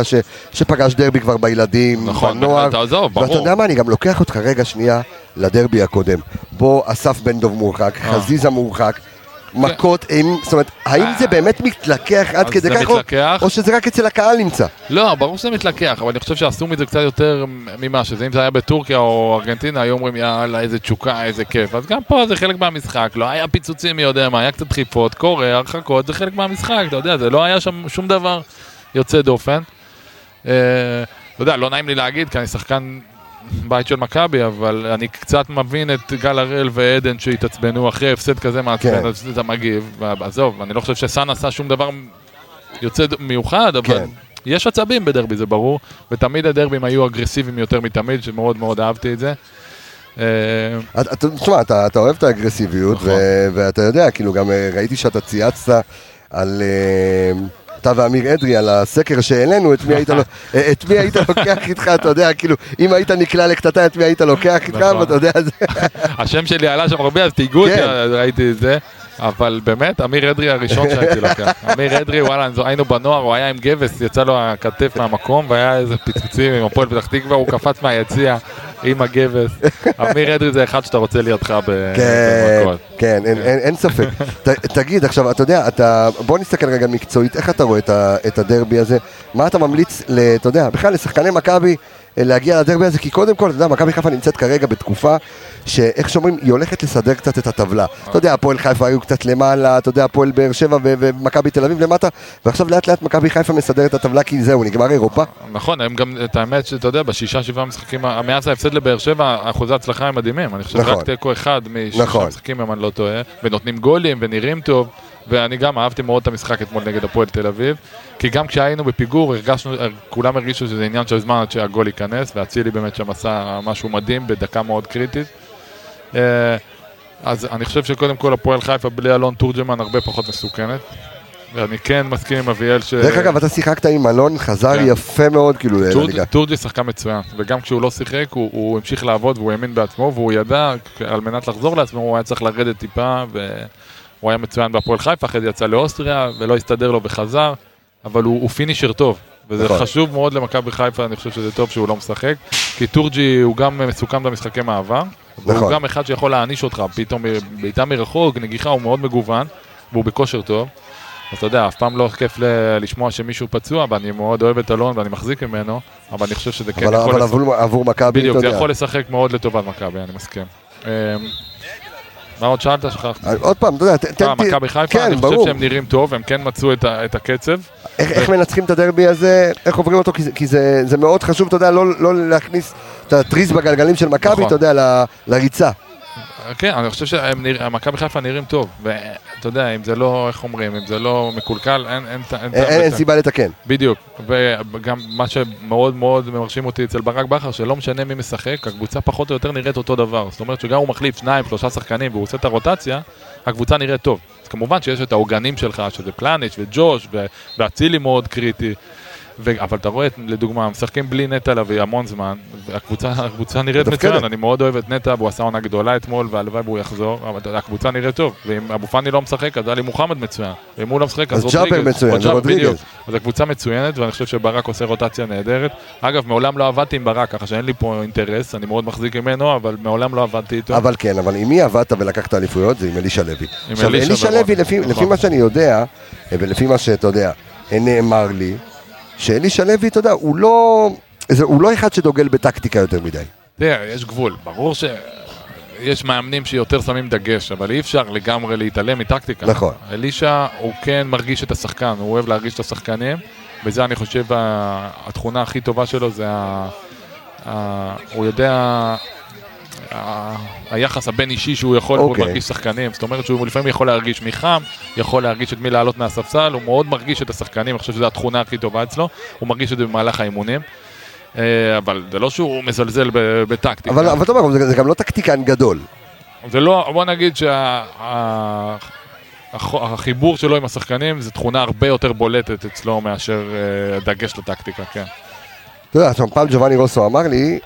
שפגש דרבי כבר בילדים, נכון, בנוער. ואתה יודע מה, אני גם לוקח אותך רגע שנייה לדרבי הקודם, בו אסף בן דב מורחק, אה. חזיזה מורחק, מכות אימים, זאת אומרת, האם זה באמת מתלקח עד כדי כך, או- מתלקח. או שזה רק אצל הקהל נמצא? לא, ברור שזה מתלקח, אבל אני חושב שעשו מזה קצת יותר ממה שזה. אם זה היה בטורקיה או ארגנטינה, היו אומרים יאללה, איזה תשוקה, איזה כיף. אז גם פה זה חלק מהמשחק, לא היה פיצוצים מי יודע מה, היה קצת דחיפות, קורה, הרחקות, זה חלק מהמשחק, אתה יודע, זה לא היה שם שום דבר יוצא דופן. אה, אתה יודע, לא נעים לי להגיד, כי אני שחקן בית של מכבי, אבל אני קצת מבין את גל הראל ועדן שהתעצבנו אחרי הפסד כזה מעצבן, כן. אז אתה מגיב. עזוב, אני לא חושב שסאן עשה שום דבר יוצא מיוחד, אבל כן. יש עצבים בדרבי, זה ברור, ותמיד הדרבים היו אגרסיביים יותר מתמיד, שמאוד מאוד אהבתי את זה. אה, תשמע, אתה אתה אוהב את האגרסיביות, נכון. ואתה יודע, כאילו, גם ראיתי שאתה צייצת על... אה, אתה ואמיר אדרי על הסקר שהעלינו, את מי היית אה, את מי היית לוקח איתך, אתה יודע, כאילו, אם היית נקלע לקטטה, את מי היית לוקח איתך, נכון. ואתה יודע, זה... השם שלי עלה שם הרבה, אז תהיגו אותי, כן. ראיתי את זה. אבל באמת, אמיר אדרי הראשון שהייתי לוקח. אמיר אדרי, וואלה, היינו בנוער, הוא היה עם גבס, יצא לו הכתף מהמקום, והיה איזה פיצוצים עם הפועל פתח תקווה, הוא קפץ מהיציע עם הגבס. אמיר אדרי זה אחד שאתה רוצה לידך כן, במכות. כן, אין- ספק. תגיד, עכשיו, אתה יודע, בוא נסתכל רגע מקצועית, איך אתה רואה את הדרבי הזה? מה אתה ממליץ, אתה יודע, בכלל לשחקני מכבי להגיע לדרבי הזה? כי קודם כל, אתה יודע, מכבי חיפה נמצאת כרגע בתקופה שאיך שאומרים, היא הולכת לסדר קצת את הטבלה. אתה יודע, הפועל חיפה היו קצת למעלה, אתה יודע, הפועל באר שבע ומכבי תל אביב למטה, ועכשיו לאט לאט מכבי חיפה מסדרת את הטבלה, כי זהו, נגמר אירופה. נכון, הם גם, את האמת שאתה יודע, בשישה שבעה משחקים, מאז ההפסד לבאר שבע, אחוזי ההצלחה הם מדהימים. אני חושב נכון. רק תיקו אחד משישה נכון. משחקים, אם אני לא טועה, ונותנים גולים ונראים טוב. ואני גם אהבתי מאוד את המשחק אתמול נגד הפועל תל אביב, כי גם כשהיינו בפיגור, הרגשנו, כולם הרגישו שזה עניין של זמן עד שהגול ייכנס, ואצילי באמת שם עשה משהו מדהים בדקה מאוד קריטית. אה, אז אני חושב שקודם כל הפועל חיפה בלי אלון תורג'מן הרבה פחות מסוכנת. ואני כן מסכים עם אביאל ש... דרך אגב, אתה שיחקת עם אלון, חזר כן. יפה מאוד, כאילו, לליגה. טורג'י שחקן מצוין, וגם כשהוא לא שיחק, הוא, הוא המשיך לעבוד והוא האמין בעצמו, והוא ידע, על מנת לחזור לעצמו, הוא היה צריך לרדת טיפה, והוא היה מצוין בהפועל חיפה, אחרי זה יצא לאוסטריה, ולא הסתדר לו וחזר, אבל הוא, הוא finisher טוב. וזה נכון. חשוב מאוד למכבי חיפה, אני חושב שזה טוב שהוא לא משחק, כי טורג'י הוא גם מסוכן במשחקי מעבר, נכון. והוא גם אחד שיכול להעניש אותך, פתאום בעיטה מרחוק, נגיחה, הוא מאוד מגוון, והוא בכושר טוב. אז אתה יודע, אף פעם לא כיף ל- לשמוע שמישהו פצוע, ואני מאוד אוהב את אלון ואני מחזיק ממנו, אבל אני חושב שזה כן אבל יכול אבל לשחק. עבור- עבור מכבי, בדיוק, אתה זה יודע. יכול לשחק מאוד לטובת מכבי, אני מסכים. מה עוד שאלת? שכחתי. עוד פעם, אתה יודע, תן... אה, מכבי חיפה, כן, אני חושב. שהם נראים טוב, הם כן מצאו את הקצב. איך, מנצחים את הדרבי הזה, איך עוברים אותו, כי, זה, מאוד חשוב, אתה יודע, לא, לא להכניס את הטריז בגלגלים של מכבי, נכון. אתה יודע, לריצה. כן, אני חושב שמכבי חיפה נראים טוב, ואתה יודע, אם זה לא, איך אומרים, אם זה לא מקולקל, אין אין- אין אין, אין. סיבה לתקן. בדיוק, וגם מה שמאוד מאוד מרשים אותי אצל ברק בכר, שלא משנה מי משחק, הקבוצה פחות או יותר נראית אותו דבר. זאת אומרת שגם הוא מחליף שניים, שלושה שחקנים והוא עושה את הרוטציה, הקבוצה נראית טוב. אז כמובן שיש את העוגנים שלך, שזה פלניץ' וג'וש, ואצילי מאוד קריטי. ו... אבל אתה רואה, לדוגמה, משחקים בלי נטע לביא המון זמן, והקבוצה הקבוצה נראית. מצוין, אני מאוד אוהב את נטע, והוא עשה עונה גדולה אתמול, והלוואי והוא יחזור, אבל הקבוצה נראית טוב, ואם אבו פאני לא משחק, אז עלי מוחמד מצוין, ואם הוא לא משחק, אז רודריגז. בדיוק. אז הקבוצה מצוינת, ואני חושב שברק עושה רוטציה נהדרת. אגב, מעולם לא עבדתי עם ברק, ככה שאין לי פה אינטרס, אני מאוד מחזיק ממנו, אבל מעולם לא עבדתי איתו. אבל כן, אבל עם מי עבדת ולקחת אליפויות? זה עם אלישע לוי. עכשיו, אלישע לוי, לפי, נכון. לפי מה שאני יודע, ולפי מה שאתה יודע, נאמר לי, שאלישע לוי, אתה יודע, הוא לא... זה, הוא לא אחד שדוגל בטקטיקה יותר מדי. תראה, יש גבול. ברור שיש מאמנים שיותר שמים דגש, אבל אי אפשר לגמרי להתעלם מטקטיקה. נכון. אלישע, הוא כן מרגיש את השחקן, הוא אוהב להרגיש את השחקנים, וזה אני חושב התכונה הכי טובה שלו, זה ה... ה... הוא יודע... היחס הבין אישי שהוא יכול, הוא אוקיי. מרגיש שחקנים, זאת אומרת שהוא לפעמים יכול להרגיש מי חם, יכול להרגיש את מי לעלות מהספסל, הוא מאוד מרגיש את השחקנים, אני חושב שזו התכונה הכי טובה אצלו, הוא מרגיש את זה במהלך האימונים, אה, אבל זה לא שהוא מזלזל בטקטיקה. אבל, אבל אומר, זה, זה גם לא טקטיקן גדול. זה לא, בוא נגיד שהחיבור שלו עם השחקנים זה תכונה הרבה יותר בולטת אצלו מאשר אה, דגש לטקטיקה, כן. אתה יודע, פעם ג'ובאני רוסו אמר לי,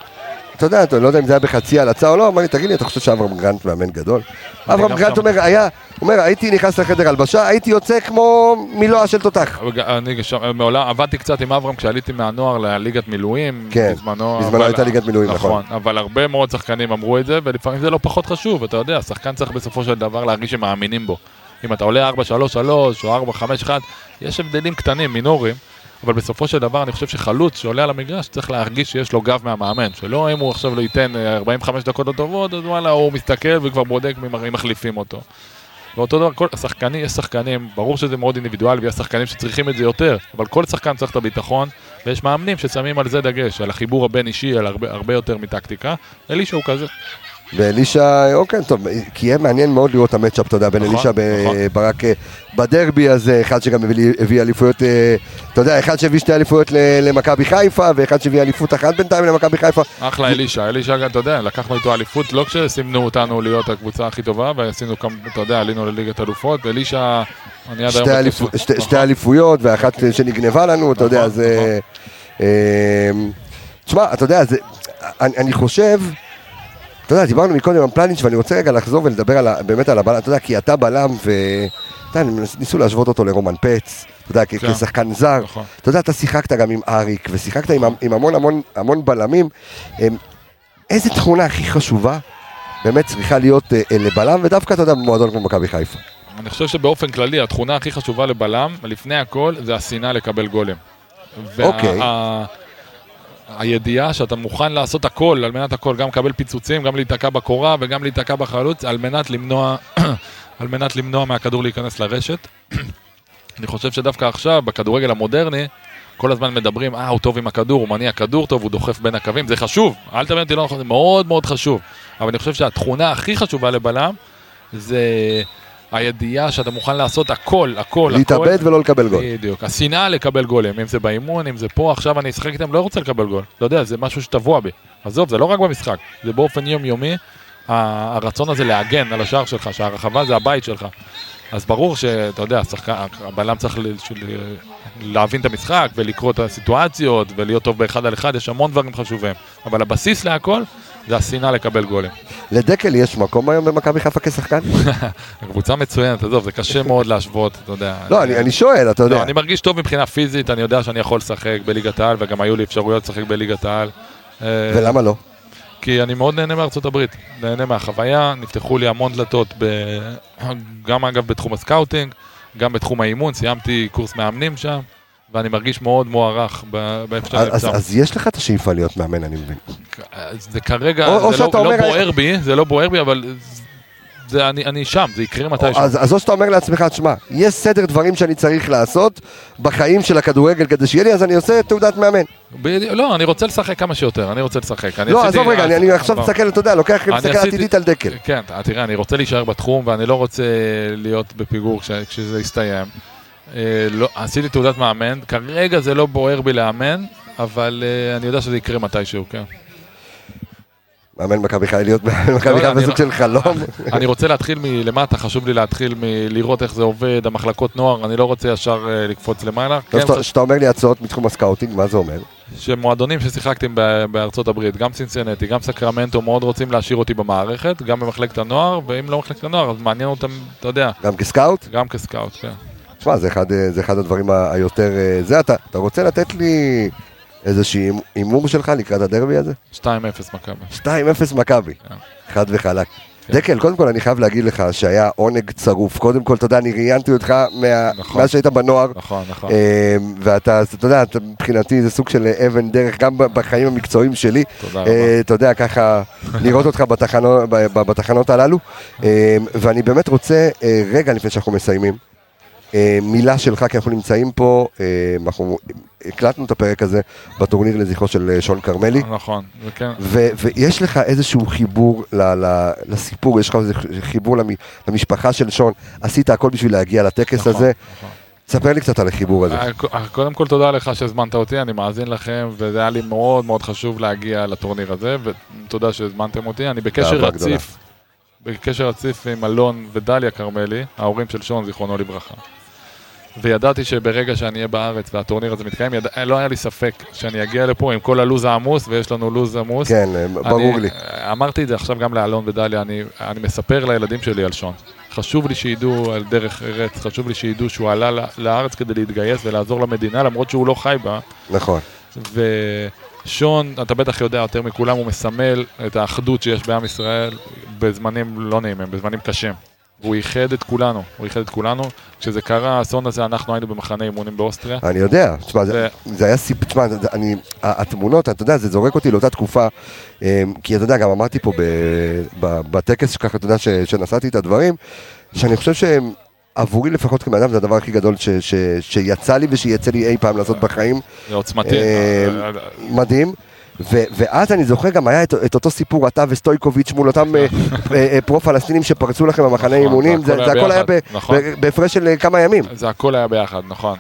אתה יודע, אתה לא יודע אם זה היה בחצי הלצה או לא, אמר לי, תגיד לי, אתה חושב שאברהם גרנט מאמן גדול? אברהם גרנט. אומר, היה, אומר, הייתי נכנס לחדר הלבשה, הייתי יוצא כמו מילואה של תותח. אני שם, מעולם עבדתי קצת עם אברהם כשעליתי מהנוער לליגת מילואים, כן, בזמנו. הייתה ליגת מילואים, נכון. אבל הרבה מאוד שחקנים אמרו את זה, ולפעמים זה לא פחות חשוב, אתה יודע, שחקן צריך בסופו של דבר להרגיש שמאמינים בו. אם אתה עולה 4-3-3 או 4-5-1, יש הבדלים קטנים, מינוריים, אבל בסופו של דבר אני חושב שחלוץ שעולה על המגרש צריך להרגיש שיש לו גב מהמאמן, שלא אם הוא עכשיו לא ייתן אה, 45 דקות לא טובות, אז וואלה, הוא מסתכל וכבר בודק מי מחליפים אותו. ואותו דבר, כל השחקנים, יש שחקנים, ברור שזה מאוד אינדיבידואלי, ויש שחקנים שצריכים את זה יותר, אבל כל שחקן צריך את הביטחון, ויש מאמנים ששמים על זה דגש, על החיבור הבין-אישי, על הרבה, הרבה יותר מטקטיקה. אלישע הוא כזה. ואלישע, אוקיי, טוב, כי יהיה מעניין מאוד לראות את המצ'אפ, אתה יודע, בין נכון, אלישע נכון. וברק אה, בדרבי הזה, אחד שגם הביא- הביא אליפויות, אה, אתה יודע, אחד שהביא שתי אליפויות למכבי חיפה, ואחד שהביא אליפות אחת בינתיים למכבי חיפה. אחלה אלישע, אלישע, גם, אתה יודע, לקחנו איתו אליפות, לא כשסימנו אותנו להיות הקבוצה הכי טובה, ועשינו כמה, אתה יודע, עלינו לליגת אלופות, אלישע, אני עד היום... שתי, נכון. שתי אליפויות, ואחת שנגנבה לנו, אתה יודע, נכון, זה... אה, תשמע, אתה יודע, זה, אני, אני חושב, אתה יודע, דיברנו מקודם על פלניץ' ואני רוצה רגע לחזור ולדבר על באמת על הבלם, אתה יודע, כי אתה בלם ו... אתה יודע, ניסו להשוות אותו לרומן פץ, אתה יודע, כן. כשחקן זר. נכון. אתה יודע, אתה שיחקת גם עם אריק, ושיחקת עם, עם המון המון המון בלמים. איזה תכונה הכי חשובה באמת צריכה להיות אה, אה, לבלם, ודווקא, אתה יודע, במועדון כמו מכבי חיפה. אני חושב שבאופן כללי התכונה הכי חשובה לבלם, לפני הכל, זה השנאה לקבל גולים. וה- אוקיי. ה- הידיעה שאתה מוכן לעשות הכל, על מנת הכל, גם לקבל פיצוצים, גם להיתקע בקורה וגם להיתקע בחלוץ, על מנת למנוע, <clears throat> על מנת למנוע מהכדור להיכנס לרשת. <clears throat> אני חושב שדווקא עכשיו, בכדורגל המודרני, כל הזמן מדברים, אה, הוא טוב עם הכדור, הוא מניע כדור טוב, הוא דוחף בין הקווים, זה חשוב, אל תבין אותי לא נכון, זה מאוד מאוד חשוב. אבל אני חושב שהתכונה הכי חשובה לבלם, זה הידיעה שאתה מוכן לעשות הכל, הכל, להתאבד הכל. ולא לקבל גול. בדיוק. השנאה לקבל גולים, אם זה באימון, אם זה פה, עכשיו אני אשחק איתם, לא רוצה לקבל גול. לא יודע, זה משהו שטבוע בי. עזוב, זה לא רק במשחק, זה באופן יומיומי, הרצון הזה להגן על השער שלך, שהרחבה זה הבית שלך. אז ברור שאתה יודע, השחקן, הבלם צריך ל- של- להבין את המשחק ולקרוא את הסיטואציות ולהיות טוב באחד על אחד, יש המון דברים חשובים. אבל הבסיס להכל זה השנאה לקבל גולים. לדקל יש מקום היום במכבי חיפה כשחקן? <laughs> קבוצה מצוינת, עזוב, זה קשה מאוד להשוות, אתה יודע. לא, אני אני שואל, אתה יודע. לא, אני מרגיש טוב מבחינה פיזית, אני יודע שאני יכול לשחק בליגת העל, וגם היו לי אפשרויות לשחק בליגת העל. אה, ולמה לא? כי אני מאוד נהנה מארצות הברית, נהנה מהחוויה, נפתחו לי המון דלתות, ב... <clears throat> גם אגב בתחום הסקאוטינג, גם בתחום האימון, סיימתי קורס מאמנים שם, ואני מרגיש מאוד מוערך באיפה שאני אז, נמצא. אז יש לך את השאיפה להיות מאמן, אני מבין. זה כרגע, או- או זה לא, שאתה לא אומר- בוער בי, זה לא בוער בי, אבל זה, אני, אני שם, זה יקרה מתישהו. אז, אז או שאתה אומר לעצמך, תשמע, יש סדר דברים שאני צריך לעשות בחיים של הכדורגל כדי שיהיה לי, אז אני עושה תעודת מאמן. בדיוק, לא, אני רוצה לשחק כמה שיותר, אני רוצה לשחק. אני לא, עזוב רגע, אני, אני עכשיו לא. מסתכל, אתה יודע, לוקח מסתכל עתידית על דקל. כן, תראה, אני רוצה להישאר בתחום ואני לא רוצה להיות בפיגור כש- כשזה יסתיים. אה, לא, עשיתי תעודת מאמן, כרגע זה לא בוער בי לאמן, אבל אה, אני יודע שזה יקרה מתישהו, כן. מאמן מכבי חיפה, להיות מאמן מכבי לא, חיפה אני סוג לא- של חלום. <laughs> אני רוצה להתחיל מלמטה, חשוב לי להתחיל מלראות איך זה עובד, המחלקות נוער, אני לא רוצה ישר אה, לקפוץ למעלה. טוב, כן, אומר לי הצעות מתחום הסקאוטינג, מה זה אומר? שמועדונים ששיחקתי בארצות הברית, גם סינסנטי, גם סקרמנטו, מאוד רוצים להשאיר אותי במערכת, גם במחלקת הנוער, ואם לא מחלקת הנוער, אז מעניין אותם, אתה יודע, גם כסקאוט? גם כסקאוט, כן. תשמע, זה אחד, אה, זה אחד הדברים היותר... אה, זה אתה, אתה רוצה לתת לי איזשהו הימור שלך לקראת הדרבי הזה? 2-0 מכבי. 2-0 מכבי, כן. חד וחלק. כן. דקל, קודם כל אני חייב להגיד לך שהיה עונג צרוף. קודם כל, אתה יודע, אני ראיינתי אותך מה- נכון. מאז שהיית בנוער. נכון, נכון. אה, ואתה, אתה יודע, מבחינתי זה סוג של אבן דרך גם בחיים המקצועיים שלי. תודה רבה. אתה יודע, ככה, לראות אותך בתחנו- בתחנות הללו. אה, ואני באמת רוצה, רגע לפני שאנחנו מסיימים, מילה שלך, כי אנחנו נמצאים פה, אה, אנחנו הקלטנו את הפרק הזה בטורניר לזכרו של אה, שון כרמלי. נכון, וכן, ו- ויש לך איזשהו חיבור ל- ל- לסיפור, יש לך איזה חיבור למ- למשפחה של שון, עשית הכל בשביל להגיע לטקס נכון, הזה. נכון. ספר לי קצת על החיבור הזה. אה, קודם כל תודה לך שהזמנת אותי, אני מאזין לכם, וזה היה לי מאוד מאוד חשוב להגיע לטורניר הזה, ותודה שהזמנתם אותי. אני בקשר. רציף, בקשר רציף עם אלון ודליה כרמלי, ההורים של שון, זיכרונו לברכה. וידעתי שברגע שאני אהיה בארץ והטורניר הזה מתקיים, יד... לא היה לי ספק שאני אגיע לפה עם כל הלו"ז העמוס, ויש לנו לו"ז עמוס. כן, אה, ברור אני, לי. אמרתי את זה עכשיו גם לאלון ודליה, אני, אני מספר לילדים שלי על שון. חשוב לי שידעו על דרך ארץ, חשוב לי שידעו שהוא עלה לארץ כדי להתגייס ולעזור למדינה, למרות שהוא לא חי בה. נכון. ושון, אתה בטח יודע יותר מכולם, הוא מסמל את האחדות שיש בעם ישראל בזמנים לא נעימים, בזמנים קשים. והוא איחד את כולנו, הוא איחד את כולנו. כשזה קרה, האסון הזה, אנחנו היינו במחנה אימונים באוסטריה. אני יודע, תשמע, זה, ו- זה היה סיפ... תשמע, זה- אני, התמונות, אתה יודע, זה זורק אותי לאותה תקופה, אמ, כי אתה יודע, גם אמרתי פה ב, ב, בטקס שככה, אתה יודע, ש, שנשאתי את הדברים, שאני חושב שהם, עבורי לפחות כבן אדם, זה הדבר הכי גדול ש, ש, שיצא לי ושיצא לי אי פעם לעשות בחיים, זה עוצמתי. אה, מדהים. ו- ואז אני זוכר גם היה את, את אותו סיפור, אתה וסטויקוביץ' מול אותם אה, אה, אה, פרו-פלסטינים שפרצו לכם במחנה נכון, אימונים, זה זה הכל היה נכון. בהפרש של כמה ימים. זה הכל היה ביחד, נכון.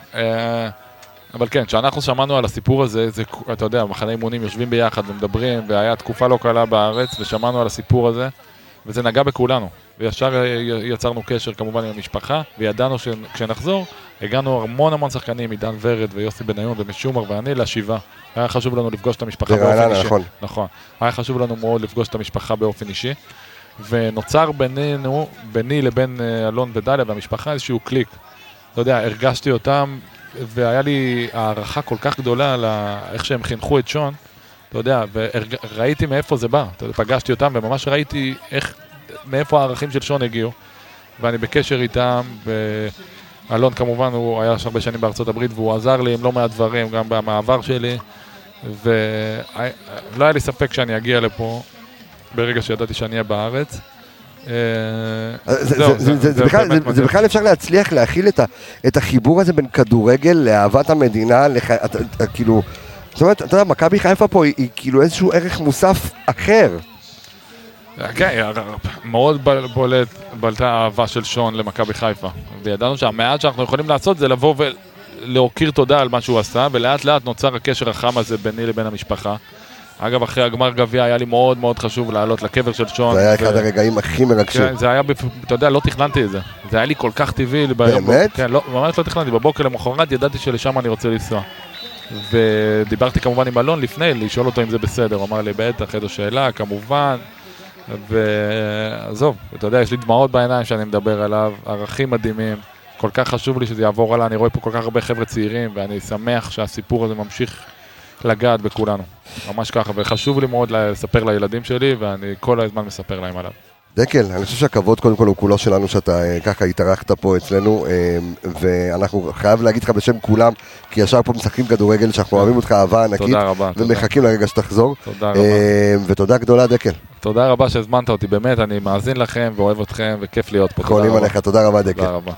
אבל כן, כשאנחנו שמענו על הסיפור הזה, זה, אתה יודע, מחנה אימונים יושבים ביחד ומדברים, והיה תקופה לא קלה בארץ, ושמענו על הסיפור הזה, וזה נגע בכולנו. וישר אה, יצרנו קשר כמובן עם המשפחה, וידענו שכשנחזור, הגענו המון המון שחקנים, עידן ורד ויוסי בניון ומשומר ואני לשבעה. היה חשוב לנו לפגוש את המשפחה באופן אישי. נכון. נכון. היה חשוב לנו מאוד לפגוש את המשפחה באופן אישי. ונוצר בינינו, ביני לבין אה, אלון ודליה והמשפחה איזשהו קליק. אתה יודע, הרגשתי אותם, והיה לי הערכה כל כך גדולה לאיך שהם חינכו את שון, אתה יודע, וראיתי מאיפה זה בא. פגשתי אותם וממש ראיתי איך, מאיפה הערכים של שון הגיעו. ואני בקשר איתם, ואלון כמובן, הוא היה הרבה שנים בארצות הברית, והוא עזר לי עם לא מעט דברים, גם במעבר שלי, ולא היה לי ספק שאני אגיע לפה ברגע שידעתי שאני אהיה בארץ. זה- בכלל- אפשר להצליח להכיל את החיבור הזה בין כדורגל לאהבת המדינה, כאילו, זאת אומרת, אתה יודע, מכבי חיפה פה היא כאילו איזשהו ערך מוסף אחר. כן, מאוד בולט, בלטה האהבה של שון למכבי חיפה. וידענו שהמעט שאנחנו יכולים לעשות זה לבוא ולהכיר תודה על מה שהוא עשה, ולאט לאט נוצר הקשר החם הזה ביני לבין המשפחה. אגב, אחרי הגמר גביע היה לי מאוד מאוד חשוב לעלות לקבר של שון. זה היה ו- אחד הרגעים הכי מרגשים. כן, זה היה, אתה יודע, לא תכננתי את זה. זה היה לי כל כך טבעי. באמת? כן, לא, ממש לא תכננתי. בבוקר למחרת ידעתי שלשם אני רוצה לנסוע. ודיברתי כמובן עם אלון לפני, לשאול אותו אם זה בסדר. הוא אמר לי, בטח, איזו שאלה, כמובן. ועזוב, אתה יודע, יש לי דמעות בעיניים שאני מדבר עליו, ערכים מדהימים. כל כך חשוב לי שזה יעבור הלאה, אני רואה פה כל כך הרבה חבר'ה צעירים, ואני שמח שהסיפור הזה ממשיך לגעת בכולנו. ממש ככה, וחשוב לי מאוד לספר לילדים שלי, ואני כל הזמן מספר להם עליו. דקל, אני חושב שהכבוד קודם כל הוא כולו שלנו שאתה אה, ככה התארחת פה אצלנו אה, ואנחנו חייב להגיד לך בשם כולם כי ישר פה משחקים כדורגל שאנחנו אוהבים אותך אהבה ענקית תודה רבה. תודה. ומחכים לרגע שתחזור תודה רבה. אה, ותודה גדולה דקל, תודה רבה שהזמנת אותי, באמת, אני מאזין לכם ואוהב אתכם וכיף להיות פה. תודה חולים רבה. עליך, תודה רבה דקל. תודה רבה.